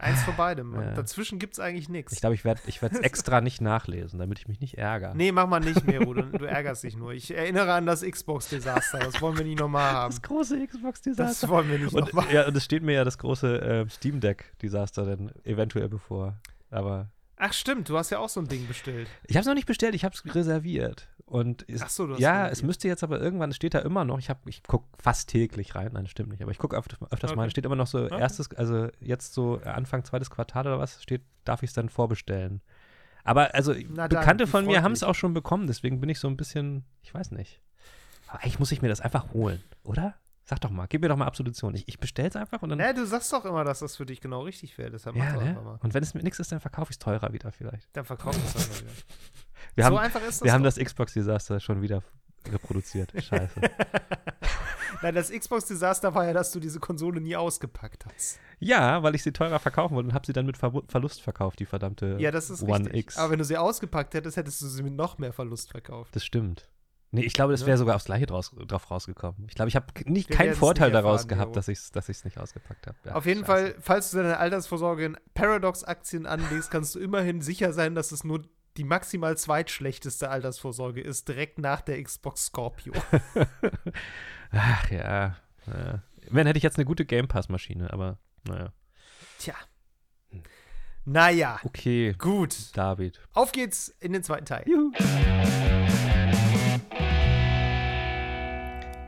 Eins von beidem. Ja. Dazwischen gibt es eigentlich Ich nichts. glaube, ich werde ich es extra nicht nachlesen, damit ich mich nicht ärgere. Nee, mach mal nicht mehr, du, du ärgerst dich nur. Ich erinnere an das Xbox-Desaster. Das wollen wir nicht nochmal haben. Das große Das Xbox-Desaster. wollen wir nicht nochmal. ja, und es steht mir ja das große äh, Steam Deck-Desaster dann eventuell bevor. Aber Ach stimmt, du hast ja auch so ein Ding bestellt. ich habe es noch nicht bestellt, ich habe es reserviert. Und es, Ach so, du hast ja, es müsste jetzt aber irgendwann, es steht da immer noch, ich, hab- ich gucke fast täglich rein, nein, stimmt nicht, aber ich gucke öfters, öfters mal, Okay. es steht immer noch so Okay. erstes, also jetzt so Anfang zweites Quartal oder was, steht, darf ich es dann vorbestellen. Aber also Na dann, Bekannte wie von mir haben es auch schon bekommen, deswegen bin ich so ein bisschen, ich weiß nicht. Aber eigentlich muss ich mir das einfach holen, oder? Sag doch mal, gib mir doch mal Absolution. Ich, ich bestelle es einfach und dann. Ja, du sagst doch immer, dass das für dich genau richtig wäre. Deshalb ja, ne? einfach mal. Und wenn es mir nichts ist, dann verkaufe ich es teurer wieder vielleicht. Dann verkauf es dann mal wieder. Wir so haben, einfach ist das. wir haben doch. das Xbox-Desaster schon wieder reproduziert. Scheiße. Nein, das Xbox-Desaster war ja, dass du diese Konsole nie ausgepackt hast. ja, weil ich sie teurer verkaufen wollte und habe sie dann mit Ver Verlust verkauft, die verdammte Ja, das ist One richtig. X. Aber wenn du sie ausgepackt hättest, hättest du sie mit noch mehr Verlust verkauft. das stimmt. Nee, ich glaube, das wäre sogar aufs Gleiche draus, drauf rausgekommen. Ich glaube, ich habe nicht Wir keinen Vorteil nicht daraus gehabt, dass ich es dass ich's nicht ausgepackt habe. Ja, Auf jeden scheiße. Fall, falls du deine Altersvorsorge in Paradox-Aktien anlegst, kannst du immerhin sicher sein, dass es nur die maximal zweitschlechteste Altersvorsorge ist, direkt nach der Xbox Scorpio. Ach ja. ja. Wenn hätte ich jetzt eine gute Game Pass-Maschine, aber naja. Tja. Naja, Okay, gut. David. Auf geht's in den zweiten Teil. Juhu.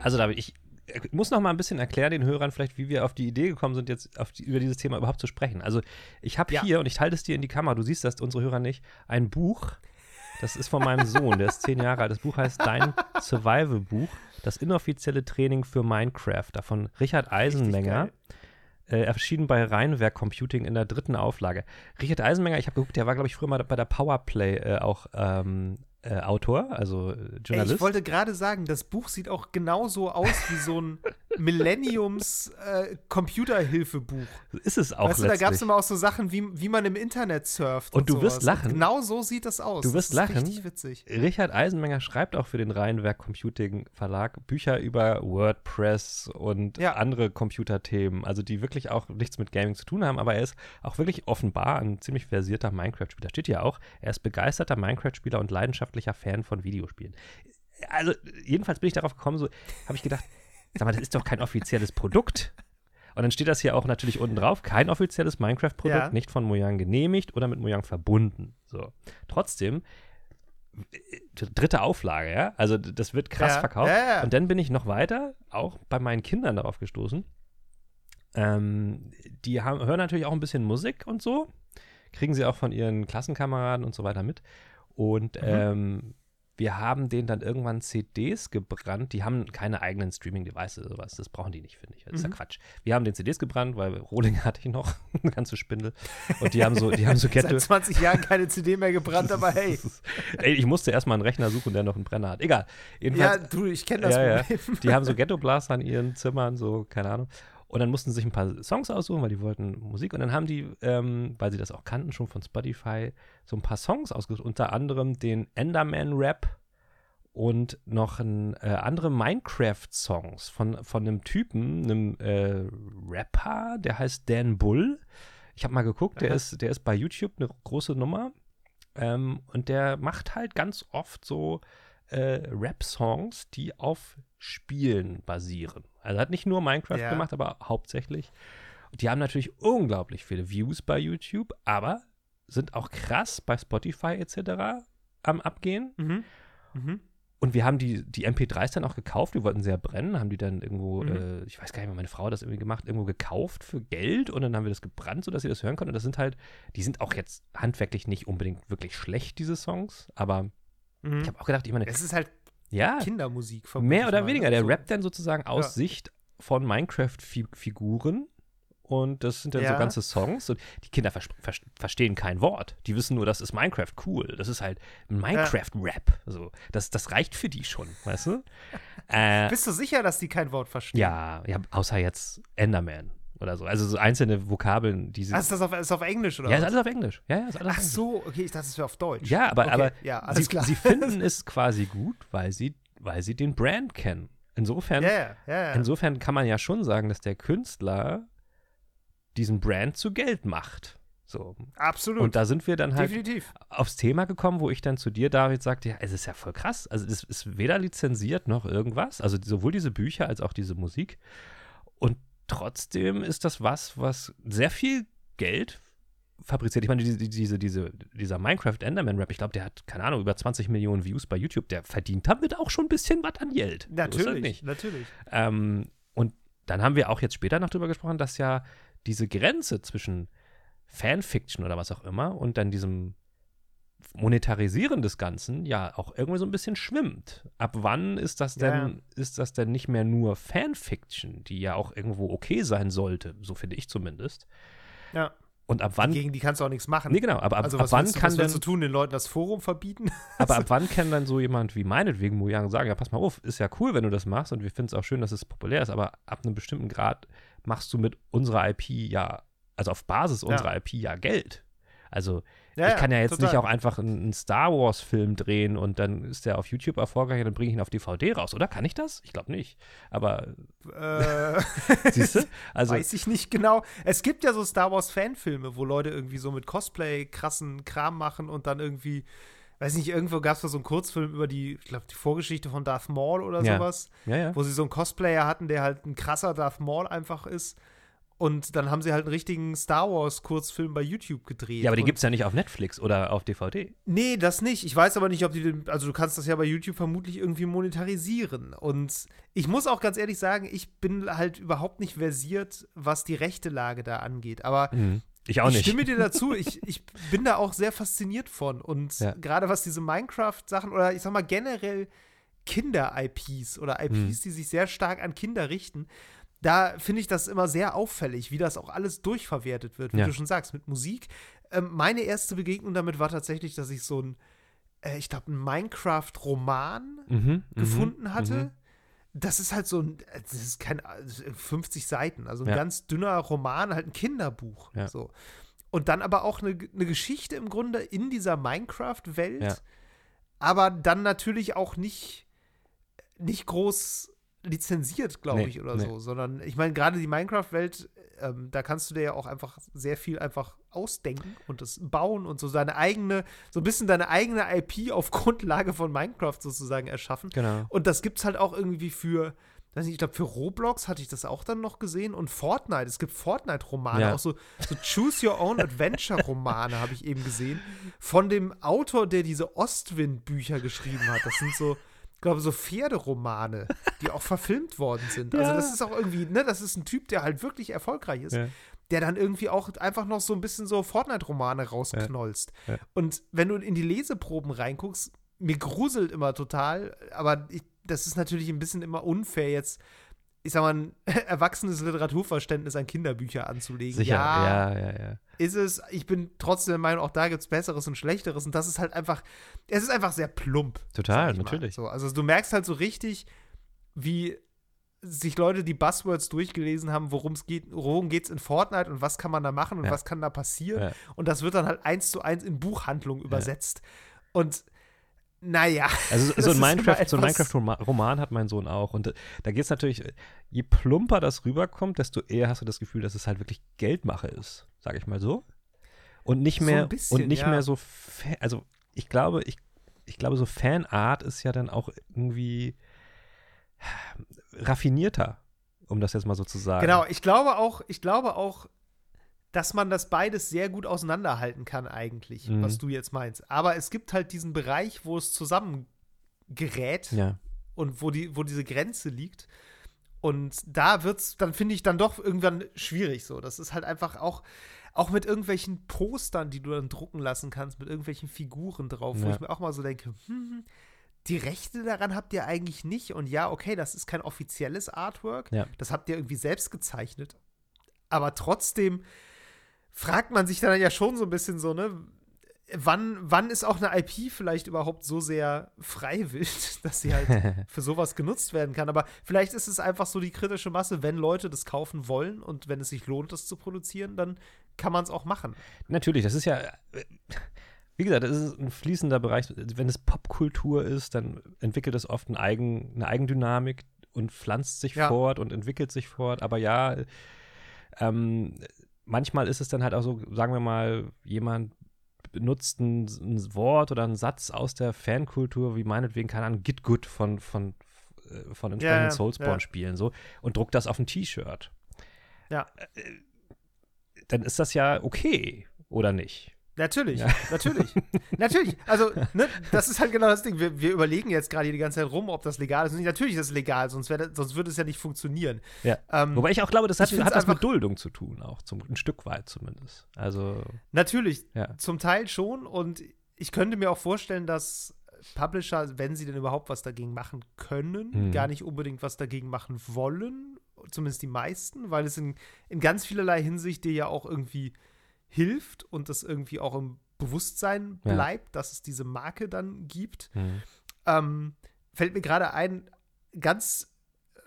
Also David, ich ich muss noch mal ein bisschen erklären den Hörern vielleicht, wie wir auf die Idee gekommen sind, jetzt die, über dieses Thema überhaupt zu sprechen. Also ich habe ja. hier, und ich halte es dir in die Kamera, du siehst das, unsere Hörer nicht, ein Buch, das ist von meinem Sohn, der ist zehn Jahre alt. Das Buch heißt Dein Survival-Buch, das inoffizielle Training für Minecraft, von Richard Eisenmenger. Äh, erschienen bei Rheinwerk Computing in der dritten Auflage. Richard Eisenmenger, ich habe geguckt, der war, glaube ich, früher mal bei der Powerplay äh, auch ähm, äh, Autor, also Journalist. Ey, ich wollte gerade sagen, das Buch sieht auch genauso aus wie so ein Millenniums-Computerhilfebuch. Äh, ist es auch weißt du, da gab es immer auch so Sachen, wie, wie man im Internet surft. Und, und du sowas. wirst lachen. Und genau so sieht das aus. Du wirst das lachen. Richtig witzig. Richard Eisenmenger schreibt auch für den Rheinwerk Computing Verlag Bücher über WordPress und ja. andere Computerthemen, also die wirklich auch nichts mit Gaming zu tun haben, aber er ist auch wirklich offenbar ein ziemlich versierter Minecraft-Spieler. Steht ja auch, er ist begeisterter Minecraft-Spieler und leidenschaftlicher leidenschaftlicher Fan von Videospielen. Also, jedenfalls bin ich darauf gekommen, so habe ich gedacht, sag mal, das ist doch kein offizielles Produkt. Und dann steht das hier auch natürlich unten drauf, kein offizielles Minecraft-Produkt, ja. nicht von Mojang genehmigt oder mit Mojang verbunden. So. Trotzdem, dritte Auflage, ja, also das wird krass ja. verkauft. Ja, und dann bin ich noch weiter, auch bei meinen Kindern darauf gestoßen. Ähm, die haben, hören natürlich auch ein bisschen Musik und so, kriegen sie auch von ihren Klassenkameraden und so weiter mit. Und mhm. ähm, wir haben denen dann irgendwann CDs gebrannt. Die haben keine eigenen Streaming-Devices oder sowas. Das brauchen die nicht, finde ich. Das ist mhm. ja Quatsch. Wir haben den CDs gebrannt, weil Rohling hatte ich noch, eine ganze Spindel. Und die haben so, die haben so Ghetto. Seit 20 Jahren keine CD mehr gebrannt, aber hey. Ey, ich musste erstmal einen Rechner suchen, der noch einen Brenner hat. Egal. Jedenfalls, ja, du, ich kenne das ja, Problem. Ja. Die haben so Ghetto-Blaster in ihren Zimmern, so, keine Ahnung. Und dann mussten sie sich ein paar Songs aussuchen, weil die wollten Musik. Und dann haben die, ähm, weil sie das auch kannten, schon von Spotify, so ein paar Songs ausgesucht. Unter anderem den Enderman-Rap und noch ein, äh, andere Minecraft-Songs von, von einem Typen, einem äh, Rapper, der heißt Dan Bull. Ich habe mal geguckt, der ist, der ist bei YouTube eine große Nummer. Ähm, und der macht halt ganz oft so äh, Rap-Songs, die auf Spielen basieren. Also hat nicht nur Minecraft ja. gemacht, aber hauptsächlich. Die haben natürlich unglaublich viele Views bei YouTube, aber sind auch krass bei Spotify etc. am Abgehen. Mhm. Mhm. Und wir haben die, die MP3s dann auch gekauft, wir wollten sie ja brennen, haben die dann irgendwo, mhm. äh, ich weiß gar nicht mehr, meine Frau hat das irgendwie gemacht, irgendwo gekauft für Geld und dann haben wir das gebrannt, sodass sie das hören konnten. Und das sind halt, die sind auch jetzt handwerklich nicht unbedingt wirklich schlecht, diese Songs, aber mhm. ich habe auch gedacht, ich meine. Es ist halt ja, Kindermusik. Mehr oder weniger. Der rappt dann sozusagen aus ja. Sicht von Minecraft-Figuren. Und das sind dann ja. so ganze Songs. Und die Kinder ver ver verstehen kein Wort. Die wissen nur, das ist Minecraft cool. Das ist halt Minecraft-Rap. So, das, das reicht für die schon, weißt du? Äh, Bist du sicher, dass die kein Wort verstehen? Ja, ja außer jetzt Enderman oder so. Also so einzelne Vokabeln, die sie. Ah, ist das auf, ist auf Englisch, oder? Ja, ist alles auf Englisch. Ja, ja, ist alles Ach so, okay, ich dachte, es wäre auf Deutsch. Ja, aber, okay. aber ja, sie, sie, finden es quasi gut, weil sie, weil sie den Brand kennen. Insofern, yeah, yeah. insofern kann man ja schon sagen, dass der Künstler diesen Brand zu Geld macht. So. Absolut. Und da sind wir dann halt Definitiv. aufs Thema gekommen, wo ich dann zu dir, David, sagte, ja, es ist ja voll krass. Also es ist weder lizenziert noch irgendwas. Also sowohl diese Bücher als auch diese Musik. Und trotzdem ist das was, was sehr viel Geld fabriziert. Ich meine, diese, diese, diese, dieser Minecraft Enderman Rap, ich glaube, der hat, keine Ahnung, über 20 Millionen Views bei YouTube. Der verdient damit auch schon ein bisschen was an Geld. Natürlich, so natürlich. Ähm, und dann haben wir auch jetzt später noch drüber gesprochen, dass ja diese Grenze zwischen Fanfiction oder was auch immer und dann diesem Monetarisieren des Ganzen ja auch irgendwie so ein bisschen schwimmt. Ab wann ist das denn, ja. ist das denn nicht mehr nur Fanfiction, die ja auch irgendwo okay sein sollte, so finde ich zumindest. Ja. Und ab wann. Gegen die kannst du auch nichts machen. Nee, genau. Aber ab, also ab wann du, kann was du tun, den Leuten das Forum verbieten? aber ab wann kann dann so jemand wie meinetwegen Mojang sagen: Ja, pass mal auf, ist ja cool, wenn du das machst und wir finden es auch schön, dass es populär ist, aber ab einem bestimmten Grad machst du mit unserer IP ja, also auf Basis unserer ja. IP ja Geld. Also ja, ich kann ja jetzt total. nicht auch einfach einen Star Wars-Film drehen und dann ist der auf YouTube erfolgreich und dann bringe ich ihn auf DVD raus, oder? Kann ich das? Ich glaube nicht. Aber äh, siehst du? Also, Weiß ich nicht genau. Es gibt ja so Star Wars-Fanfilme, wo Leute irgendwie so mit Cosplay krassen Kram machen und dann irgendwie weiß nicht, irgendwo gab es so einen Kurzfilm über die, ich glaube, die Vorgeschichte von Darth Maul oder ja. sowas, ja, ja. wo sie so einen Cosplayer hatten, der halt ein krasser Darth Maul einfach ist Und dann haben sie halt einen richtigen Star Wars-Kurzfilm bei YouTube gedreht. Ja, aber die Und- gibt es ja nicht auf Netflix oder auf DVD. Nee, das nicht. Ich weiß aber nicht, ob die den, also du kannst das ja bei YouTube vermutlich irgendwie monetarisieren. Und ich muss auch ganz ehrlich sagen, ich bin halt überhaupt nicht versiert, was die rechte Lage da angeht. Aber Ich auch ich nicht. stimme dir dazu. Ich, ich bin da auch sehr fasziniert von. Und Ja. gerade was diese Minecraft-Sachen oder ich sag mal generell Kinder-IPs oder IPs, Mhm. die sich sehr stark an Kinder richten, da finde ich das immer sehr auffällig, wie das auch alles durchverwertet wird, wie Ja. du schon sagst, mit Musik. Ähm, meine erste Begegnung damit war tatsächlich, dass ich so ein, äh, ich glaube, ein Minecraft-Roman Mhm, mhm, gefunden hatte. mhm. Das ist halt so ein, das ist kein also 50 Seiten, also ein Ja. ganz dünner Roman, halt ein Kinderbuch. Ja. So. Und dann aber auch eine, eine Geschichte im Grunde in dieser Minecraft-Welt, aber dann natürlich auch nicht, nicht groß lizenziert, glaube Nee, ich, oder nee. so, sondern ich meine, gerade die Minecraft-Welt, ähm, da kannst du dir ja auch einfach sehr viel einfach ausdenken und das bauen und so deine eigene, so ein bisschen deine eigene IP auf Grundlage von Minecraft sozusagen erschaffen. Genau. Und das gibt's halt auch irgendwie für, weiß nicht, ich glaube, für Roblox hatte ich das auch dann noch gesehen und Fortnite. Es gibt Fortnite-Romane, Ja. auch so, so Choose Your Own Adventure-Romane habe ich eben gesehen. Von dem Autor, der diese Ostwind-Bücher geschrieben hat. Das sind so, glaube, so Pferderomane, die auch verfilmt worden sind. Also, Ja. das ist auch irgendwie, ne, das ist ein Typ, der halt wirklich erfolgreich ist. Ja. Der dann irgendwie auch einfach noch so ein bisschen so Fortnite-Romane rausknollst. Ja. Und wenn du in die Leseproben reinguckst, mir gruselt immer total, aber ich, das ist natürlich ein bisschen immer unfair, jetzt, ich sag mal, ein erwachsenes Literaturverständnis an Kinderbücher anzulegen. Sicher. Ja, Ja, ja, ja. ist es. Ich bin trotzdem der Meinung, auch da gibt es Besseres und Schlechteres. Und das ist halt einfach, es ist einfach sehr plump. Total, natürlich. So, also du merkst halt so richtig, wie sich Leute die Buzzwords durchgelesen haben, worum es geht, worum geht es in Fortnite und was kann man da machen und Ja. was kann da passieren. Ja. Und das wird dann halt eins zu eins in Buchhandlung übersetzt. Und naja. Also so- so ein ist immer Minecraft, so Minecraft-Roman hat mein Sohn auch. Und äh, da geht es natürlich, äh, je plumper das rüberkommt, desto eher hast du das Gefühl, dass es halt wirklich Geldmache ist, sage ich mal so. Und nicht So mehr ein bisschen, und nicht ja. mehr so, also ich glaube, ich, ich glaube, so Fanart ist ja dann auch irgendwie raffinierter, um das jetzt mal so zu sagen. Genau, ich glaube auch, ich glaube auch, dass man das beides sehr gut auseinanderhalten kann, eigentlich, Mhm. was du jetzt meinst. Aber es gibt halt diesen Bereich, wo es zusammengerät Ja, und wo, die, wo diese Grenze liegt. Und da wird's, dann finde ich dann doch irgendwann schwierig so. Das ist halt einfach auch, auch mit irgendwelchen Postern, die du dann drucken lassen kannst, mit irgendwelchen Figuren drauf, wo Ja. ich mir auch mal so denke, hm, die Rechte daran habt ihr eigentlich nicht. Und ja, okay, das ist kein offizielles Artwork. Ja. Das habt ihr irgendwie selbst gezeichnet. Aber trotzdem fragt man sich dann ja schon so ein bisschen so, ne? Wann, wann ist auch eine IP vielleicht überhaupt so sehr freiwillig, dass sie halt für sowas genutzt werden kann? Aber vielleicht ist es einfach so die kritische Masse, wenn Leute das kaufen wollen und wenn es sich lohnt, das zu produzieren, dann kann man es auch machen. Natürlich, das ist ja, wie gesagt, das ist ein fließender Bereich. Wenn es Popkultur ist, dann entwickelt es oft ein Eigen, eine Eigendynamik und pflanzt sich Ja. fort und entwickelt sich fort. Aber ja, ähm, manchmal ist es dann halt auch so, sagen wir mal, jemand benutzt ein, ein Wort oder einen Satz aus der Fankultur, wie meinetwegen, keine Ahnung, Git Good von, von, äh, von entsprechenden ja, Soulspawn-Spielen so und druckt das auf ein T-Shirt. Ja. Äh, Dann ist das ja okay, oder nicht? Natürlich, Ja. natürlich. natürlich. Also, ne, das ist halt genau das Ding. Wir, wir überlegen jetzt gerade hier die ganze Zeit rum, ob das legal ist. Und natürlich ist es legal, sonst, wär, sonst würde es ja nicht funktionieren. Ja. Ähm, Wobei ich auch glaube, das hat, hat das mit Duldung zu tun, auch zum, ein Stück weit zumindest. Also, Natürlich, ja. zum Teil schon. Und ich könnte mir auch vorstellen, dass Publisher, wenn sie denn überhaupt was dagegen machen können, Mhm. gar nicht unbedingt was dagegen machen wollen. Zumindest die meisten, weil es in, in ganz vielerlei Hinsicht dir ja auch irgendwie hilft und das irgendwie auch im Bewusstsein Ja. bleibt, dass es diese Marke dann gibt. Hm. ähm, fällt mir gerade ein, ganz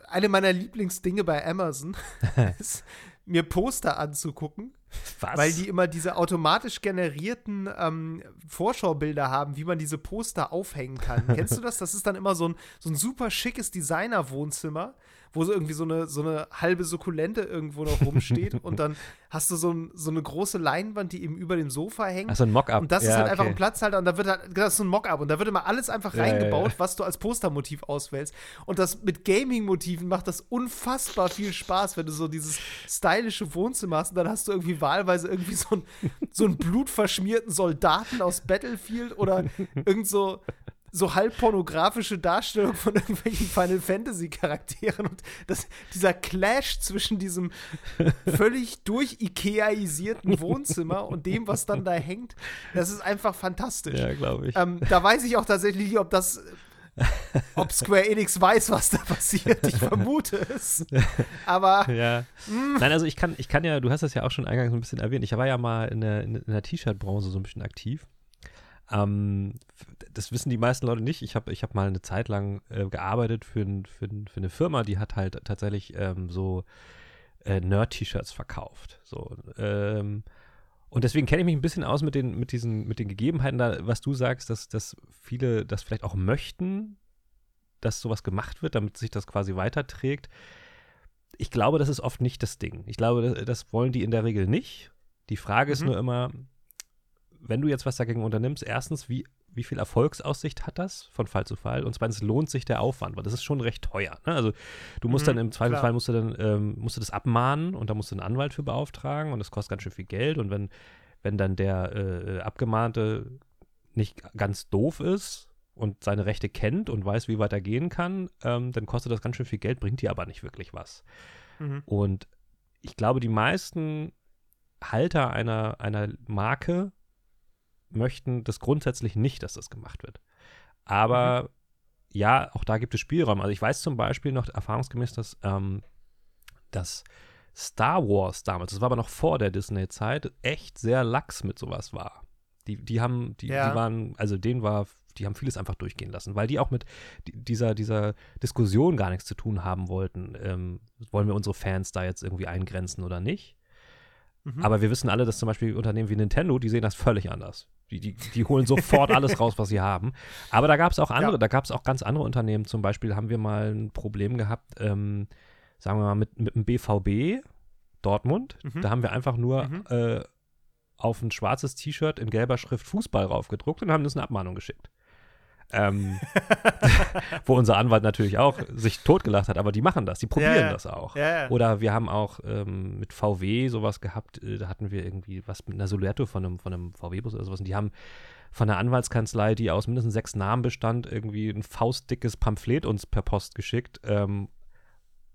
eine meiner Lieblingsdinge bei Amazon ist, mir Poster anzugucken Was? Weil die immer diese automatisch generierten ähm, Vorschaubilder haben, wie man diese Poster aufhängen kann. Kennst du das? Das ist dann immer so ein, so ein super schickes Designer-Wohnzimmer wo so irgendwie so eine, so eine halbe Sukkulente irgendwo noch rumsteht und dann hast du so, ein, so eine große Leinwand, die eben über dem Sofa hängt. Ach, so ein Mock-up. Und das ja, ist halt okay. einfach ein Platzhalter und da wird halt, das ist so ein Mock-up und da wird immer alles einfach reingebaut, ja, was du als Postermotiv auswählst. Und das mit Gaming-Motiven macht das unfassbar viel Spaß, wenn du so dieses stylische Wohnzimmer hast und dann hast du irgendwie wahlweise irgendwie so, ein, so einen blutverschmierten Soldaten aus Battlefield oder irgend so so halb pornografische Darstellung von irgendwelchen Final Fantasy Charakteren und das, dieser Clash zwischen diesem völlig durch Ikeaisierten Wohnzimmer und dem, was dann da hängt, das ist einfach fantastisch. Ja, glaube ich. Ähm, da weiß ich auch tatsächlich nicht, ob das ob Square Enix weiß, was da passiert. Ich vermute es. Aber. Ja. Hm. Nein, also ich kann, ich kann ja, du hast das ja auch schon eingangs so ein bisschen erwähnt. Ich war ja mal in der, in der T-Shirt-Branche so ein bisschen aktiv. Ähm, das wissen die meisten Leute nicht. Ich habe ich hab mal eine Zeit lang äh, gearbeitet für, für, für, eine Firma, die hat halt tatsächlich ähm, so äh, Nerd-T-Shirts verkauft. So, ähm, und deswegen kenne ich mich ein bisschen aus mit den, mit diesen, mit den Gegebenheiten da, was du sagst, dass, dass viele das vielleicht auch möchten, dass sowas gemacht wird, damit sich das quasi weiterträgt. Ich glaube, das ist oft nicht das Ding. Ich glaube, das, das wollen die in der Regel nicht. Die Frage mhm. ist nur immer, wenn du jetzt was dagegen unternimmst, erstens, wie, wie viel Erfolgsaussicht hat das von Fall zu Fall? Und zweitens, lohnt sich der Aufwand? Weil das ist schon recht teuer. Ne? Also du musst mhm, dann im Zweifelsfall musst du dann ähm, musst du das abmahnen und da musst du einen Anwalt für beauftragen und das kostet ganz schön viel Geld. Und wenn, wenn dann der äh, Abgemahnte nicht ganz doof ist und seine Rechte kennt und weiß, wie weit er gehen kann, ähm, dann kostet das ganz schön viel Geld, bringt dir aber nicht wirklich was. Mhm. Und ich glaube, die meisten Halter einer, einer Marke möchten das grundsätzlich nicht, dass das gemacht wird. Aber mhm. ja, auch da gibt es Spielraum. Also ich weiß zum Beispiel noch erfahrungsgemäß, dass, ähm, dass Star Wars damals, das war aber noch vor der Disney-Zeit, echt sehr lax mit sowas war. Die, die haben, die, ja. die waren, also denen war, die haben vieles einfach durchgehen lassen, weil die auch mit dieser, dieser Diskussion gar nichts zu tun haben wollten. Ähm, wollen wir unsere Fans da jetzt irgendwie eingrenzen oder nicht? Mhm. Aber wir wissen alle, dass zum Beispiel Unternehmen wie Nintendo, die sehen das völlig anders. Die, die, die holen sofort alles raus, was sie haben. Aber da gab es auch andere, ja. da gab es auch ganz andere Unternehmen. Zum Beispiel haben wir mal ein Problem gehabt, ähm, sagen wir mal, mit, mit dem BVB Dortmund. Mhm. Da haben wir einfach nur mhm. äh, auf ein schwarzes T-Shirt in gelber Schrift Fußball raufgedruckt und haben das eine Abmahnung geschickt. Ähm, wo unser Anwalt natürlich auch sich totgelacht hat, aber die machen das, die probieren ja, das auch. Ja, Oder wir haben auch ähm, mit VW sowas gehabt, äh, da hatten wir irgendwie was mit einer Soletto von einem, von einem VW-Bus oder sowas und die haben von der Anwaltskanzlei, die aus mindestens sechs Namen bestand, irgendwie ein faustdickes Pamphlet uns per Post geschickt. Ähm,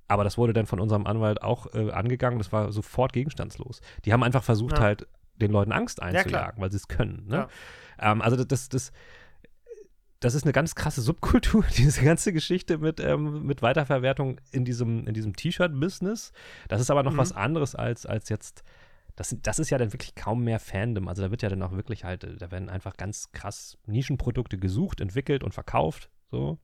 aber das wurde dann von unserem Anwalt auch äh, angegangen, das war sofort gegenstandslos. Die haben einfach versucht, halt den Leuten Angst einzujagen, weil sie es können. Ne? Ähm, also das, das das ist eine ganz krasse Subkultur, diese ganze Geschichte mit, ähm, mit Weiterverwertung in diesem, in diesem T-Shirt-Business. Das ist aber noch mhm. was anderes als, als jetzt. Das, das ist ja dann wirklich kaum mehr Fandom. Also da wird ja dann auch wirklich halt, da werden einfach ganz krass Nischenprodukte gesucht, entwickelt und verkauft. So.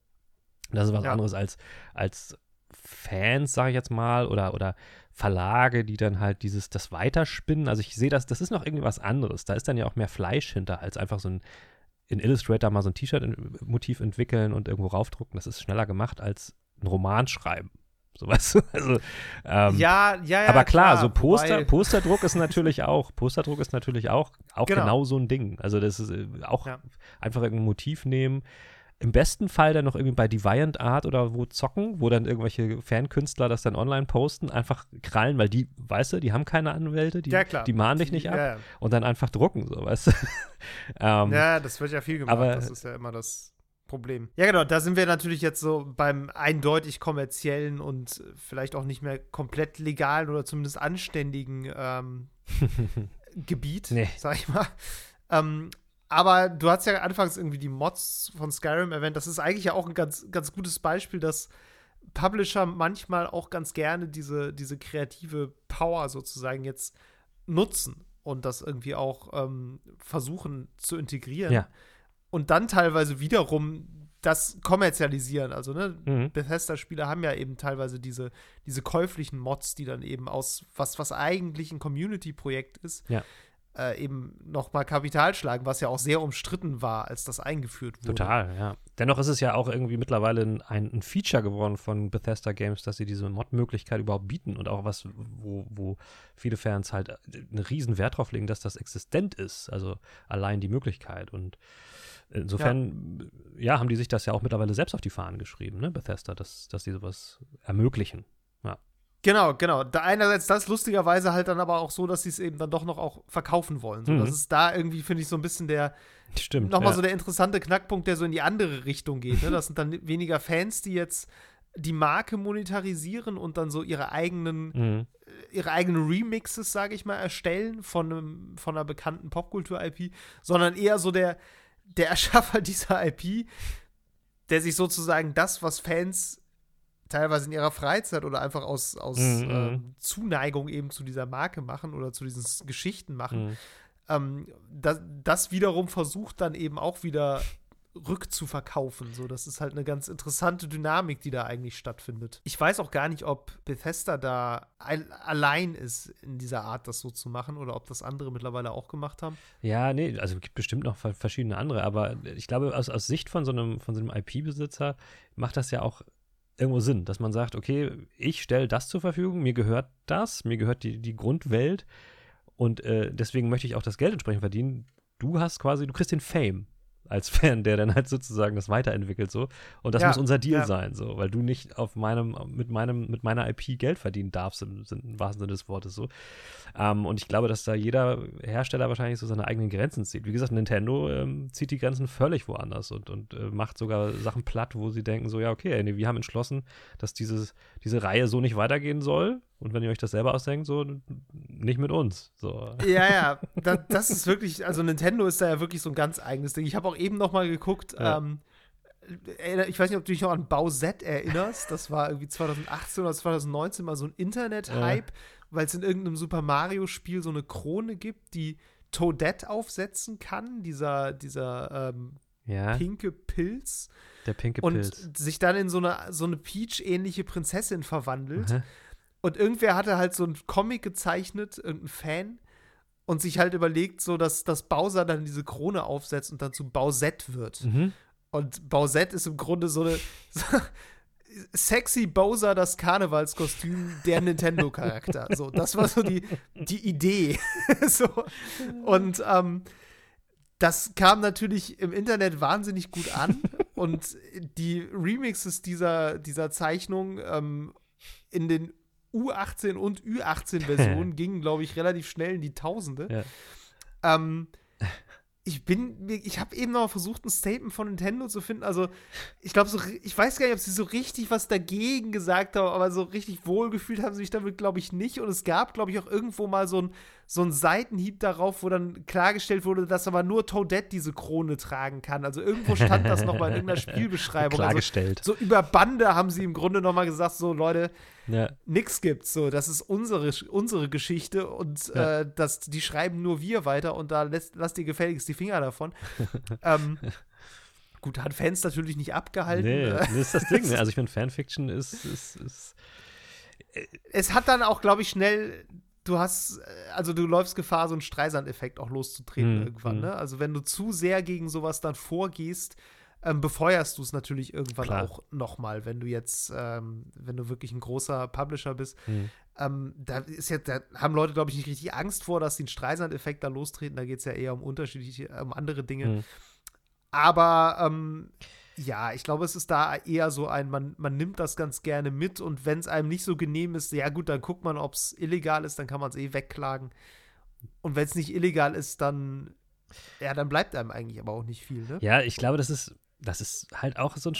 Das ist was ja. anderes als, als Fans, sage ich jetzt mal, oder, oder Verlage, die dann halt dieses, das weiterspinnen. Also ich sehe das, das ist noch irgendwie was anderes. Da ist dann ja auch mehr Fleisch hinter, als einfach so ein in Illustrator mal so ein T-Shirt-Motiv entwickeln und irgendwo raufdrucken, das ist schneller gemacht als ein Roman schreiben. So weißt du? Also, ähm, ja, ja, ja. Aber klar, klar so Poster, Posterdruck ist natürlich auch, Posterdruck ist natürlich auch, auch genau. genau so ein Ding. Also das ist äh, auch ja. einfach irgendein Motiv nehmen, im besten Fall dann noch irgendwie bei Deviant Art oder wo zocken, wo dann irgendwelche Fankünstler das dann online posten, einfach krallen, weil die, weißt du, die haben keine Anwälte, die, ja, die mahnen dich nicht ab ja, ja. und dann einfach drucken, so, weißt du. ähm, ja, das wird ja viel gemacht, aber, das ist ja immer das Problem. Ja, genau, da sind wir natürlich jetzt so beim eindeutig kommerziellen und vielleicht auch nicht mehr komplett legalen oder zumindest anständigen ähm, Gebiet, nee. sag ich mal. Ähm, aber du hast ja anfangs irgendwie die Mods von Skyrim erwähnt. Das ist eigentlich ja auch ein ganz, ganz gutes Beispiel, dass Publisher manchmal auch ganz gerne diese, diese kreative Power sozusagen jetzt nutzen und das irgendwie auch ähm, versuchen zu integrieren. Ja. Und dann teilweise wiederum das kommerzialisieren. Also, ne, Mhm. Bethesda-Spiele haben ja eben teilweise diese, diese käuflichen Mods, die dann eben aus was, was eigentlich ein Community-Projekt ist, Ja. Äh, eben nochmal Kapital schlagen, was ja auch sehr umstritten war, als das eingeführt wurde. Total, ja. Dennoch ist es ja auch irgendwie mittlerweile ein, ein Feature geworden von Bethesda Games, dass sie diese Mod-Möglichkeit überhaupt bieten und auch was, wo, wo viele Fans halt einen riesen Wert drauf legen, dass das existent ist. Also allein die Möglichkeit. Und insofern, ja, haben die sich das ja auch mittlerweile selbst auf die Fahnen geschrieben, ne, Bethesda, dass, dass sie sowas ermöglichen. Genau, genau. Da einerseits das lustigerweise halt dann aber auch so, dass sie es eben dann doch noch auch verkaufen wollen. So, Mhm. Das ist da irgendwie, finde ich, so ein bisschen der, Stimmt. nochmal ja. so der interessante Knackpunkt, der so in die andere Richtung geht. Ne? Das sind dann weniger Fans, die jetzt die Marke monetarisieren und dann so ihre eigenen, Mhm. ihre eigenen Remixes, sage ich mal, erstellen von, einem, von einer bekannten Popkultur-IP, sondern eher so der, der Erschaffer dieser IP, der sich sozusagen das, was Fans teilweise in ihrer Freizeit oder einfach aus, aus Mhm, ähm, Zuneigung eben zu dieser Marke machen oder zu diesen Geschichten machen, Mhm. ähm, das, das wiederum versucht dann eben auch wieder rückzuverkaufen. So, das ist halt eine ganz interessante Dynamik, die da eigentlich stattfindet. Ich weiß auch gar nicht, ob Bethesda da al allein ist in dieser Art, das so zu machen, oder ob das andere mittlerweile auch gemacht haben. Ja, nee, also es gibt bestimmt noch ver- verschiedene andere, aber ich glaube, aus, aus Sicht von so einem, von so einem IP-Besitzer macht das ja auch irgendwo Sinn, dass man sagt, okay, ich stelle das zur Verfügung, mir gehört das, mir gehört die, die Grundwelt und äh, deswegen möchte ich auch das Geld entsprechend verdienen. Du hast quasi, du kriegst den Fame als Fan, der dann halt sozusagen das weiterentwickelt so und das Ja, muss unser Deal ja. sein, so, weil du nicht auf meinem, mit meinem, mit meiner IP Geld verdienen darfst, im, im wahrsten Sinne des Wortes so. Ähm, und ich glaube, dass da jeder Hersteller wahrscheinlich so seine eigenen Grenzen zieht. Wie gesagt, Nintendo ähm, zieht die Grenzen völlig woanders und, und äh, macht sogar Sachen platt, wo sie denken, so, ja, okay, ey, nee, wir haben entschlossen, dass dieses, diese Reihe so nicht weitergehen soll. Und wenn ihr euch das selber ausdenkt, so nicht mit uns. So. Ja, ja, da, das ist wirklich, also Nintendo ist da ja wirklich so ein ganz eigenes Ding. Ich habe auch eben noch mal geguckt, Ja. ähm, erinner- ich weiß nicht, ob du dich noch an Bowsette erinnerst. Das war irgendwie 2018 oder 2019 mal so ein Internet-Hype, weil es in irgendeinem Super Mario-Spiel so eine Krone gibt, die Toadette aufsetzen kann, dieser, dieser ähm, Ja, pinke Pilz, der pinke und Pilz. sich dann in so eine, so eine Peach-ähnliche Prinzessin verwandelt. Aha. Und irgendwer hatte halt so einen Comic gezeichnet, irgendein Fan, und sich halt überlegt, so dass, dass Bowser dann diese Krone aufsetzt und dann zu Bowsette wird. Mhm. Und Bowsette ist im Grunde so eine so, sexy Bowser, das Karnevalskostüm, der Nintendo-Charakter. So, das war so die, die Idee. so. Und ähm, das kam natürlich im Internet wahnsinnig gut an. und die Remixes dieser, dieser Zeichnung ähm, in den U18 und Ü18-Versionen gingen, glaube ich, relativ schnell in die Tausende. Ja. Ähm, ich bin, ich habe eben noch versucht, ein Statement von Nintendo zu finden. Also, ich glaube, so, ich weiß gar nicht, ob sie so richtig was dagegen gesagt haben, aber so richtig wohlgefühlt haben sie sich damit, glaube ich, nicht. Und es gab, glaube ich, auch irgendwo mal so ein, so ein Seitenhieb darauf, wo dann klargestellt wurde, dass aber nur Toadette diese Krone tragen kann. Also, irgendwo stand das noch mal in irgendeiner Spielbeschreibung. Also, Klargestellt. so über Bande haben sie im Grunde noch mal gesagt, so Leute, ja. nix gibt's. So, das ist unsere, unsere Geschichte und Ja. äh, das, die schreiben nur wir weiter und da lässt, lasst ihr gefälligst die Finger davon. ähm, gut, hat Fans natürlich nicht abgehalten. Nee, Äh, das ist das Ding. Ne? Also ich finde, Fanfiction ist, ist, ist es hat dann auch, glaube ich, schnell. Du hast, äh, also du läufst Gefahr, so einen Streisand-Effekt auch loszutreten Mhm, irgendwann, mhm. ne? Also wenn du zu sehr gegen sowas dann vorgehst, ähm, befeuerst du es natürlich irgendwann Klar. auch nochmal, wenn du jetzt, ähm, wenn du wirklich ein großer Publisher bist. hm. Ähm, da ist jetzt, da haben Leute, glaube ich, nicht richtig Angst vor, dass sie einen Streisand-Effekt da lostreten. Da geht es ja eher um unterschiedliche, um andere Dinge. Hm. Aber ähm, ja, ich glaube, es ist da eher so ein, man, man nimmt das ganz gerne mit und wenn es einem nicht so genehm ist, ja gut, dann guckt man, ob es illegal ist, dann kann man es eh wegklagen. Und wenn es nicht illegal ist, dann, ja, dann bleibt einem eigentlich aber auch nicht viel, ne? Ja, ich glaube, das ist, das ist halt auch so ein,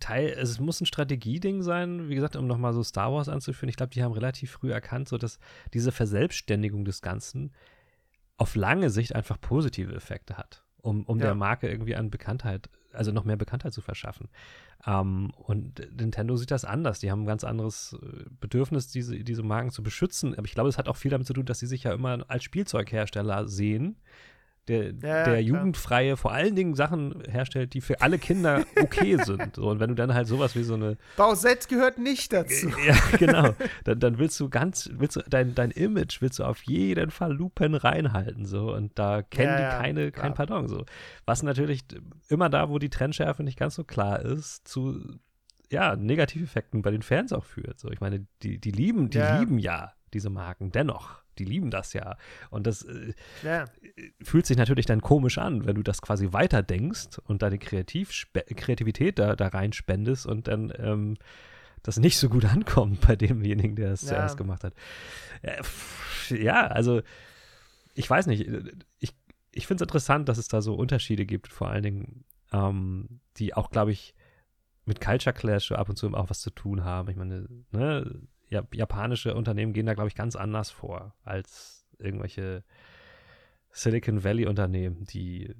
Teil, also es muss ein Strategieding sein, wie gesagt, um nochmal so Star Wars anzuführen. Ich glaube, die haben relativ früh erkannt, so dass diese Verselbstständigung des Ganzen auf lange Sicht einfach positive Effekte hat, um, um Ja. der Marke irgendwie an Bekanntheit, also noch mehr Bekanntheit zu verschaffen. Ähm, und Nintendo sieht das anders. Die haben ein ganz anderes äh, Bedürfnis, diese, diese Marken zu beschützen. Aber ich glaube, es hat auch viel damit zu tun, dass sie sich ja immer als Spielzeughersteller sehen der, ja, der jugendfreie, vor allen Dingen Sachen herstellt, die für alle Kinder okay sind. So, und wenn du dann halt sowas wie so eine. Bowsette gehört nicht dazu. Ja, genau. Dann, dann willst du ganz, willst du dein, dein Image willst du auf jeden Fall Lupen reinhalten. So. Und da kennen ja, die keine, kein Pardon. So. Was natürlich immer da, wo die Trendschärfe nicht ganz so klar ist, zu ja, Negativeffekten bei den Fans auch führt. So, ich meine, die, die lieben, die ja. lieben ja diese Marken dennoch. Die lieben das ja. Und das äh, ja. fühlt sich natürlich dann komisch an, wenn du das quasi weiterdenkst und deine Kreativ Kreativität da, da rein spendest und dann ähm, das nicht so gut ankommt bei demjenigen, der es ja. zuerst gemacht hat. Ja, also ich weiß nicht. Ich, ich finde es interessant, dass es da so Unterschiede gibt, vor allen Dingen, ähm, die auch, glaube ich, mit Culture Clash ab und zu auch was zu tun haben. Ich meine, ne, japanische Unternehmen gehen da, glaube ich, ganz anders vor als irgendwelche Silicon Valley Unternehmen, die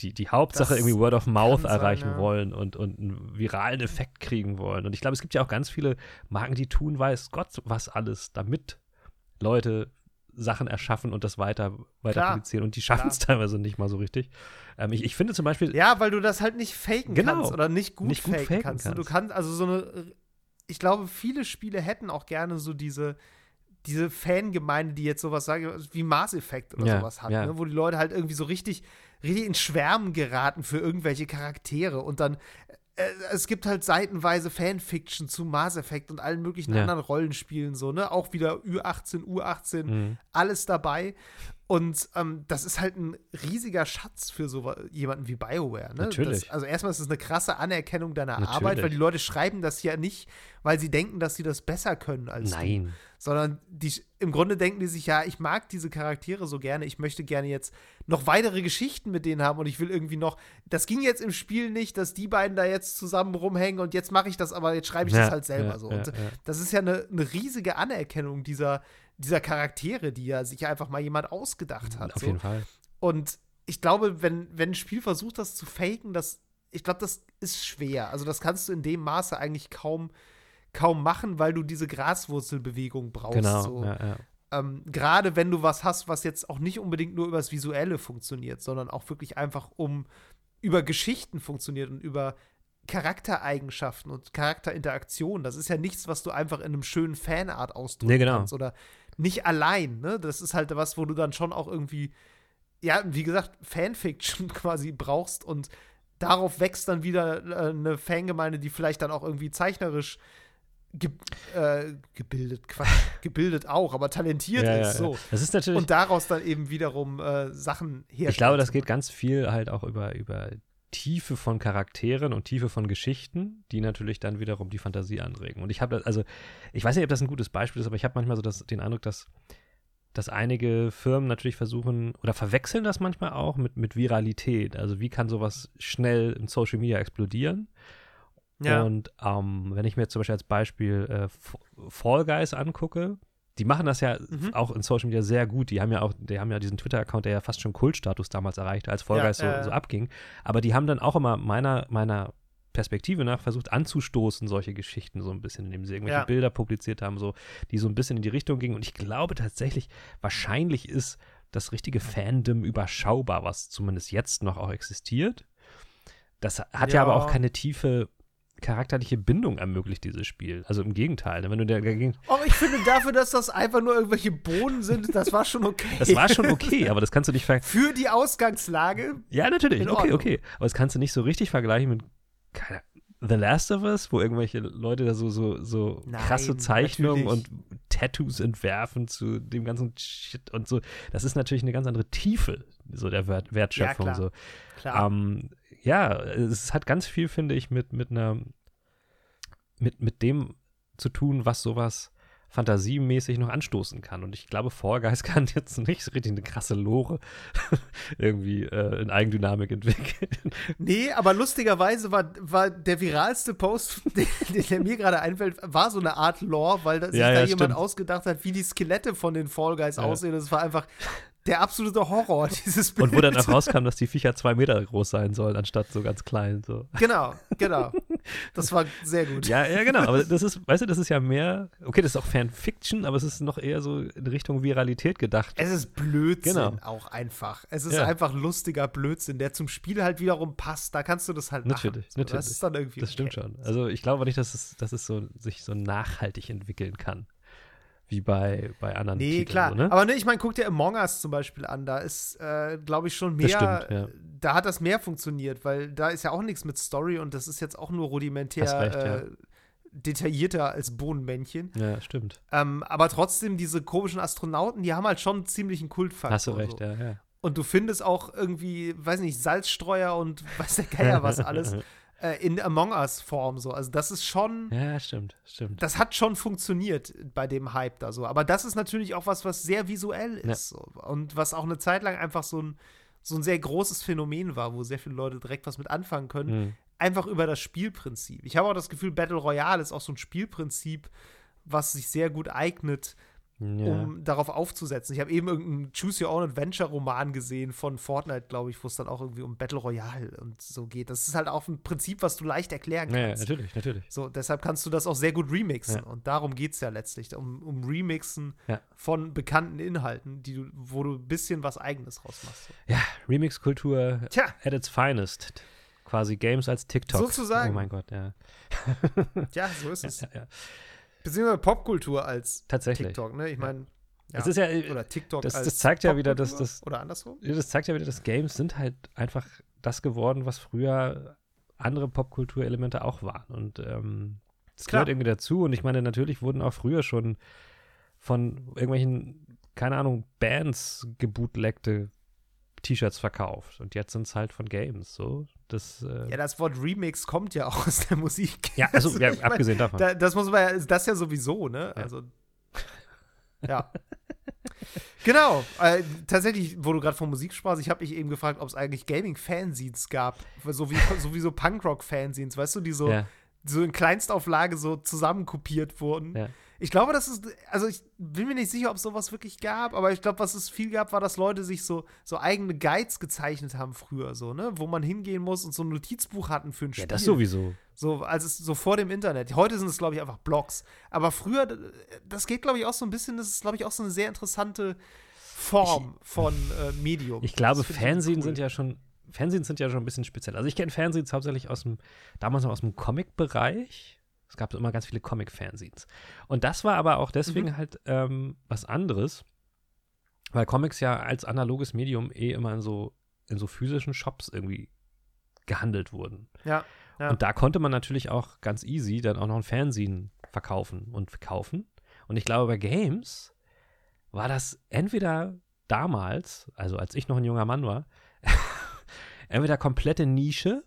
die, die Hauptsache das irgendwie Word of Mouth erreichen sein, ja. wollen und, und einen viralen Effekt kriegen wollen. Und ich glaube, es gibt ja auch ganz viele Marken, die tun weiß Gott was alles, damit Leute Sachen erschaffen und das weiter, weiter Klar. publizieren. Und die schaffen es teilweise nicht mal so richtig. Ähm, ich, ich finde zum Beispiel. Ja, weil du das halt nicht faken genau, kannst oder nicht gut, nicht gut faken, faken kannst. kannst. Du kannst also so eine ich glaube, viele Spiele hätten auch gerne so diese, diese Fangemeinde, die jetzt sowas sagen, wie Mass Effect oder ja, sowas hat, ja. ne? wo die Leute halt irgendwie so richtig, richtig in Schwärmen geraten für irgendwelche Charaktere und dann äh, es gibt halt seitenweise Fanfiction zu Mass Effect und allen möglichen ja. anderen Rollenspielen so, ne? Auch wieder Ü18, U18, mhm. alles dabei. Und ähm, das ist halt ein riesiger Schatz für so jemanden wie BioWare. Ne? Natürlich. Das, also erstmal ist es eine krasse Anerkennung deiner Natürlich. Arbeit, weil die Leute schreiben das ja nicht, weil sie denken, dass sie das besser können als Nein. du. Sondern die, im Grunde denken die sich, ja, ich mag diese Charaktere so gerne, ich möchte gerne jetzt noch weitere Geschichten mit denen haben und ich will irgendwie noch, das ging jetzt im Spiel nicht, dass die beiden da jetzt zusammen rumhängen und jetzt mache ich das, aber jetzt schreibe ich ja, das halt selber ja, so. Ja, und das ist ja eine, eine riesige Anerkennung dieser dieser Charaktere, die ja sich einfach mal jemand ausgedacht hat. Auf so. jeden Fall. Und ich glaube, wenn, wenn ein Spiel versucht, das zu faken, das, ich glaube, das ist schwer. Also, das kannst du in dem Maße eigentlich kaum, kaum machen, weil du diese Graswurzelbewegung brauchst. Genau. So. Ja, ja. Ähm, Gerade wenn du was hast, was jetzt auch nicht unbedingt nur übers Visuelle funktioniert, sondern auch wirklich einfach um über Geschichten funktioniert und über Charaktereigenschaften und Charakterinteraktion. Das ist ja nichts, was du einfach in einem schönen Fanart ausdrücken nee, genau. kannst oder nicht allein, ne? Das ist halt was, wo du dann schon auch irgendwie, ja, wie gesagt, Fanfiction quasi brauchst und darauf wächst dann wieder äh, eine Fangemeinde, die vielleicht dann auch irgendwie zeichnerisch ge äh, gebildet, Quatsch, gebildet auch, aber talentiert ja, ist. Ja, so. Das ist natürlich. Und daraus dann eben wiederum äh, Sachen herstellen. Ich glaube, das geht ganz viel halt auch über, über Tiefe von Charakteren und Tiefe von Geschichten, die natürlich dann wiederum die Fantasie anregen. Und ich habe das, also, ich weiß nicht, ob das ein gutes Beispiel ist, aber ich habe manchmal so das, den Eindruck, dass, dass einige Firmen natürlich versuchen oder verwechseln das manchmal auch mit, mit Viralität. Also, wie kann sowas schnell in Social Media explodieren? Ja. Und ähm, wenn ich mir zum Beispiel als Beispiel äh, Fall Guys angucke, die machen das ja mhm. auch in Social Media sehr gut. Die haben ja auch, die haben ja diesen Twitter-Account, der ja fast schon Kultstatus damals erreichte, als Vollgeist ja, äh. so, so, abging. Aber die haben dann auch immer meiner, meiner Perspektive nach versucht anzustoßen, solche Geschichten so ein bisschen, indem sie irgendwelche ja. Bilder publiziert haben, so, die so ein bisschen in die Richtung gingen. Und ich glaube tatsächlich, wahrscheinlich ist das richtige Fandom überschaubar, was zumindest jetzt noch auch existiert. Das hat ja, ja aber auch keine tiefe charakterliche Bindung ermöglicht dieses Spiel. Also im Gegenteil, ne? wenn du dagegen. Oh, ich finde dafür, dass das einfach nur irgendwelche Bohnen sind, das war schon okay. Das war schon okay, aber das kannst du nicht vergleichen. Für die Ausgangslage. Ja, natürlich. Okay, okay. Aber das kannst du nicht so richtig vergleichen mit keine, The Last of Us, wo irgendwelche Leute da so, so, so Nein, krasse Zeichnungen natürlich. und Tattoos entwerfen zu dem ganzen Shit und so. Das ist natürlich eine ganz andere Tiefe, so der Wert Wertschöpfung. Ja, klar. So. klar. Ähm, ja, es hat ganz viel, finde ich, mit, mit einer, mit, mit dem zu tun, was sowas fantasiemäßig noch anstoßen kann. Und ich glaube, Fall kann jetzt nicht so richtig eine krasse Lore irgendwie äh, in Eigendynamik entwickeln. Nee, aber lustigerweise war, war der viralste Post, den, der mir gerade einfällt, war so eine Art Lore, weil da, sich ja, da ja, jemand stimmt. ausgedacht hat, wie die Skelette von den Fall Guys ja. aussehen. Das war einfach der absolute Horror dieses Bild. Und wo dann auch rauskam, dass die Viecher zwei Meter groß sein sollen, anstatt so ganz klein. So. Genau, genau. Das war sehr gut. Ja, ja, genau. Aber das ist, weißt du, das ist ja mehr, okay, das ist auch Fanfiction, aber es ist noch eher so in Richtung Viralität gedacht. Es ist Blödsinn Genau. auch einfach. Es ist Ja. einfach lustiger Blödsinn, der zum Spiel halt wiederum passt. Da kannst du das halt machen. Natürlich, So, natürlich. Das ist dann irgendwie Das stimmt okay. schon. Also ich glaube nicht, dass es, dass es so, sich so nachhaltig entwickeln kann. Wie bei, bei anderen Nee, Titeln. klar. So, ne? Aber ne, ich meine, guck dir Among Us zum Beispiel an. Da ist, äh, glaube ich, schon mehr. Das stimmt, ja. Da hat das mehr funktioniert, weil da ist ja auch nichts mit Story und das ist jetzt auch nur rudimentär recht, ja. äh, detaillierter als Bohnenmännchen. ja, stimmt. Ähm, aber trotzdem, diese komischen Astronauten, die haben halt schon einen ziemlichen Kultfaktor. Hast du recht, so. ja, ja. Und du findest auch irgendwie, weiß nicht, Salzstreuer und weiß der Geier was alles äh, in Among Us-Form so. Also das ist schon, Ja, stimmt, stimmt. das hat schon funktioniert bei dem Hype da so. Aber das ist natürlich auch was, was sehr visuell ist. Ja. So. Und was auch eine Zeit lang einfach so ein, so ein sehr großes Phänomen war, wo sehr viele Leute direkt was mit anfangen können. Hm. Einfach über das Spielprinzip. Ich habe auch das Gefühl, Battle Royale ist auch so ein Spielprinzip, was sich sehr gut eignet, Ja. um darauf aufzusetzen. Ich habe eben irgendeinen Choose Your Own Adventure Roman gesehen von Fortnite, glaube ich, wo es dann auch irgendwie um Battle Royale und so geht. Das ist halt auch ein Prinzip, was du leicht erklären ja, ja, kannst. natürlich, natürlich. so, deshalb kannst du das auch sehr gut remixen. Ja. Und darum geht es ja letztlich, um, um Remixen Ja. von bekannten Inhalten, die du, wo du ein bisschen was Eigenes rausmachst. Ja, Remix-Kultur at its finest. Quasi Games als TikTok. Sozusagen. Oh mein Gott, ja. ja, so ist ja, es. ja, ja. Beziehungsweise Popkultur als Tatsächlich. TikTok, ne? Ich meine, ja. Es ist ja, oder TikTok das- als das zeigt ja wieder, dass das- Oder andersrum? Das zeigt ja wieder, dass Games sind halt einfach das geworden, was früher andere Popkulturelemente auch waren. Und ähm, das Klar. gehört irgendwie dazu. Und ich meine, natürlich wurden auch früher schon von irgendwelchen, keine Ahnung, Bands gebootlegte T-Shirts verkauft. Und jetzt sind es halt von Games. So, das, äh, Ja, das Wort Remix kommt ja auch aus der Musik. ja, also ja, ich mein, abgesehen davon. Da, das muss man ja, das ja sowieso, ne? Ja. Also, ja. genau. Äh, tatsächlich, wo du gerade von Musik sprachst, ich habe mich eben gefragt, ob es eigentlich Gaming-Fanzines gab. So wie, so wie so Punkrock-Fanzines, weißt du, die so, ja, so in Kleinstauflage so zusammenkopiert wurden. ja. Ich glaube, das ist, also ich bin mir nicht sicher, ob es sowas wirklich gab, aber ich glaube, was es viel gab, war, dass Leute sich so, so eigene Guides gezeichnet haben früher, so, ne? Wo man hingehen muss und so ein Notizbuch hatten für ein Spiel. ja, das sowieso. So, als es so vor dem Internet. Heute sind es, glaube ich, einfach Blogs. Aber früher, das geht, glaube ich, auch so ein bisschen, das ist, glaube ich, auch so eine sehr interessante Form von äh, Medium. Ich glaube, ich Fernsehen cool. sind ja schon, Fernsehen sind ja schon ein bisschen speziell. Also ich kenne Fernsehens hauptsächlich aus dem, damals noch aus dem Comic-Bereich. Es gab immer ganz viele Comic-Fernsehens. Und das war aber auch deswegen Mhm. halt ähm, was anderes, weil Comics ja als analoges Medium eh immer in so, in so physischen Shops irgendwie gehandelt wurden. Ja, ja. Und da konnte man natürlich auch ganz easy dann auch noch ein Fernsehen verkaufen und verkaufen. Und ich glaube, bei Games war das entweder damals, also als ich noch ein junger Mann war, entweder komplette Nische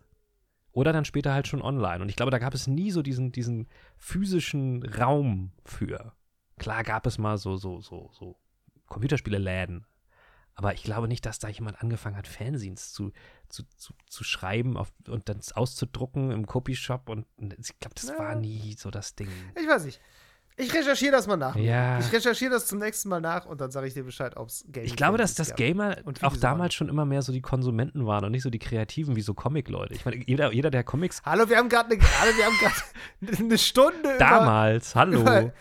oder dann später halt schon online. Und ich glaube, da gab es nie so diesen, diesen physischen Raum für. Klar gab es mal so, so, so, so Computerspiele-Läden. Aber ich glaube nicht, dass da jemand angefangen hat, Fanzines zu, zu, zu, zu schreiben auf, und dann auszudrucken im Copyshop. Und, und ich glaube, das Ja. war nie so das Ding. Ich weiß nicht. Ich recherchiere das mal nach. Ja. Ich recherchiere das zum nächsten Mal nach und dann sage ich dir Bescheid, ob es Gaming Ich glaube, dass das. Gamer auch damals schon immer mehr so die Konsumenten waren und nicht so die Kreativen wie so Comic-Leute. Ich meine, jeder, jeder, der Comics Hallo, wir haben gerade eine, eine Stunde über- damals, hallo. über-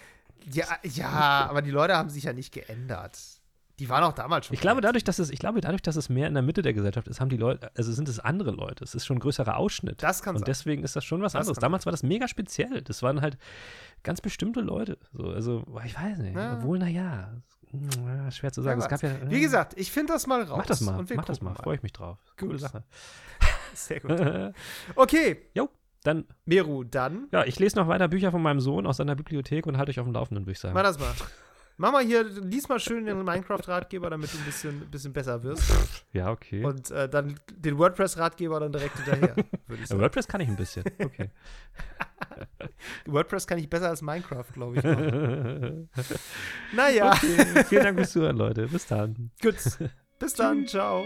Ja, ja, aber die Leute haben sich ja nicht geändert. Die waren auch damals schon. Ich glaube, dadurch, dass es, ich glaube, dadurch, dass es mehr in der Mitte der Gesellschaft ist, haben die Leute, also sind es andere Leute. Es ist schon ein größerer Ausschnitt. Das kann Und sein. deswegen ist das schon was Das anderes. Damals war das mega speziell. Das waren halt ganz bestimmte Leute. So, also, ich weiß nicht. Ja. Obwohl, naja, schwer zu sagen. Wer es gab ja. äh, Wie gesagt, ich finde das mal raus. mach das mal. Mach das gucken mal. Freue ich mich drauf. Coole Gut. Sache. Sehr gut. Okay, jo, dann, Meru, dann ja, ich lese noch weiter Bücher von meinem Sohn aus seiner Bibliothek und halte euch auf dem Laufenden, würde ich sagen. mach das mal. Mach mal hier, lies mal schön den Minecraft-Ratgeber, damit du ein bisschen, bisschen besser wirst. Ja, okay. Und äh, dann den WordPress-Ratgeber dann direkt hinterher, würde ich Ja, sagen. WordPress kann ich ein bisschen. Okay. WordPress kann ich besser als Minecraft, glaube ich. naja, okay. Vielen Dank fürs Zuhören, Leute. Bis dann. gut. Bis dann, ciao.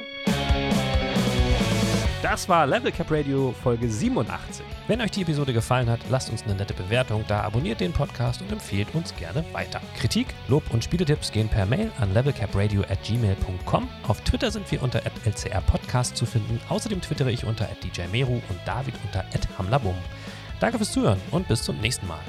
Das war Level Cap Radio Folge 87. Wenn euch die Episode gefallen hat, lasst uns eine nette Bewertung da, abonniert den Podcast und empfehlt uns gerne weiter. Kritik, Lob und Spieletipps gehen per Mail an levelcapradio at gmail.com. Auf Twitter sind wir unter lcrpodcast zu finden. Außerdem twittere ich unter djmeru und David unter hamlabum. Danke fürs Zuhören und bis zum nächsten Mal.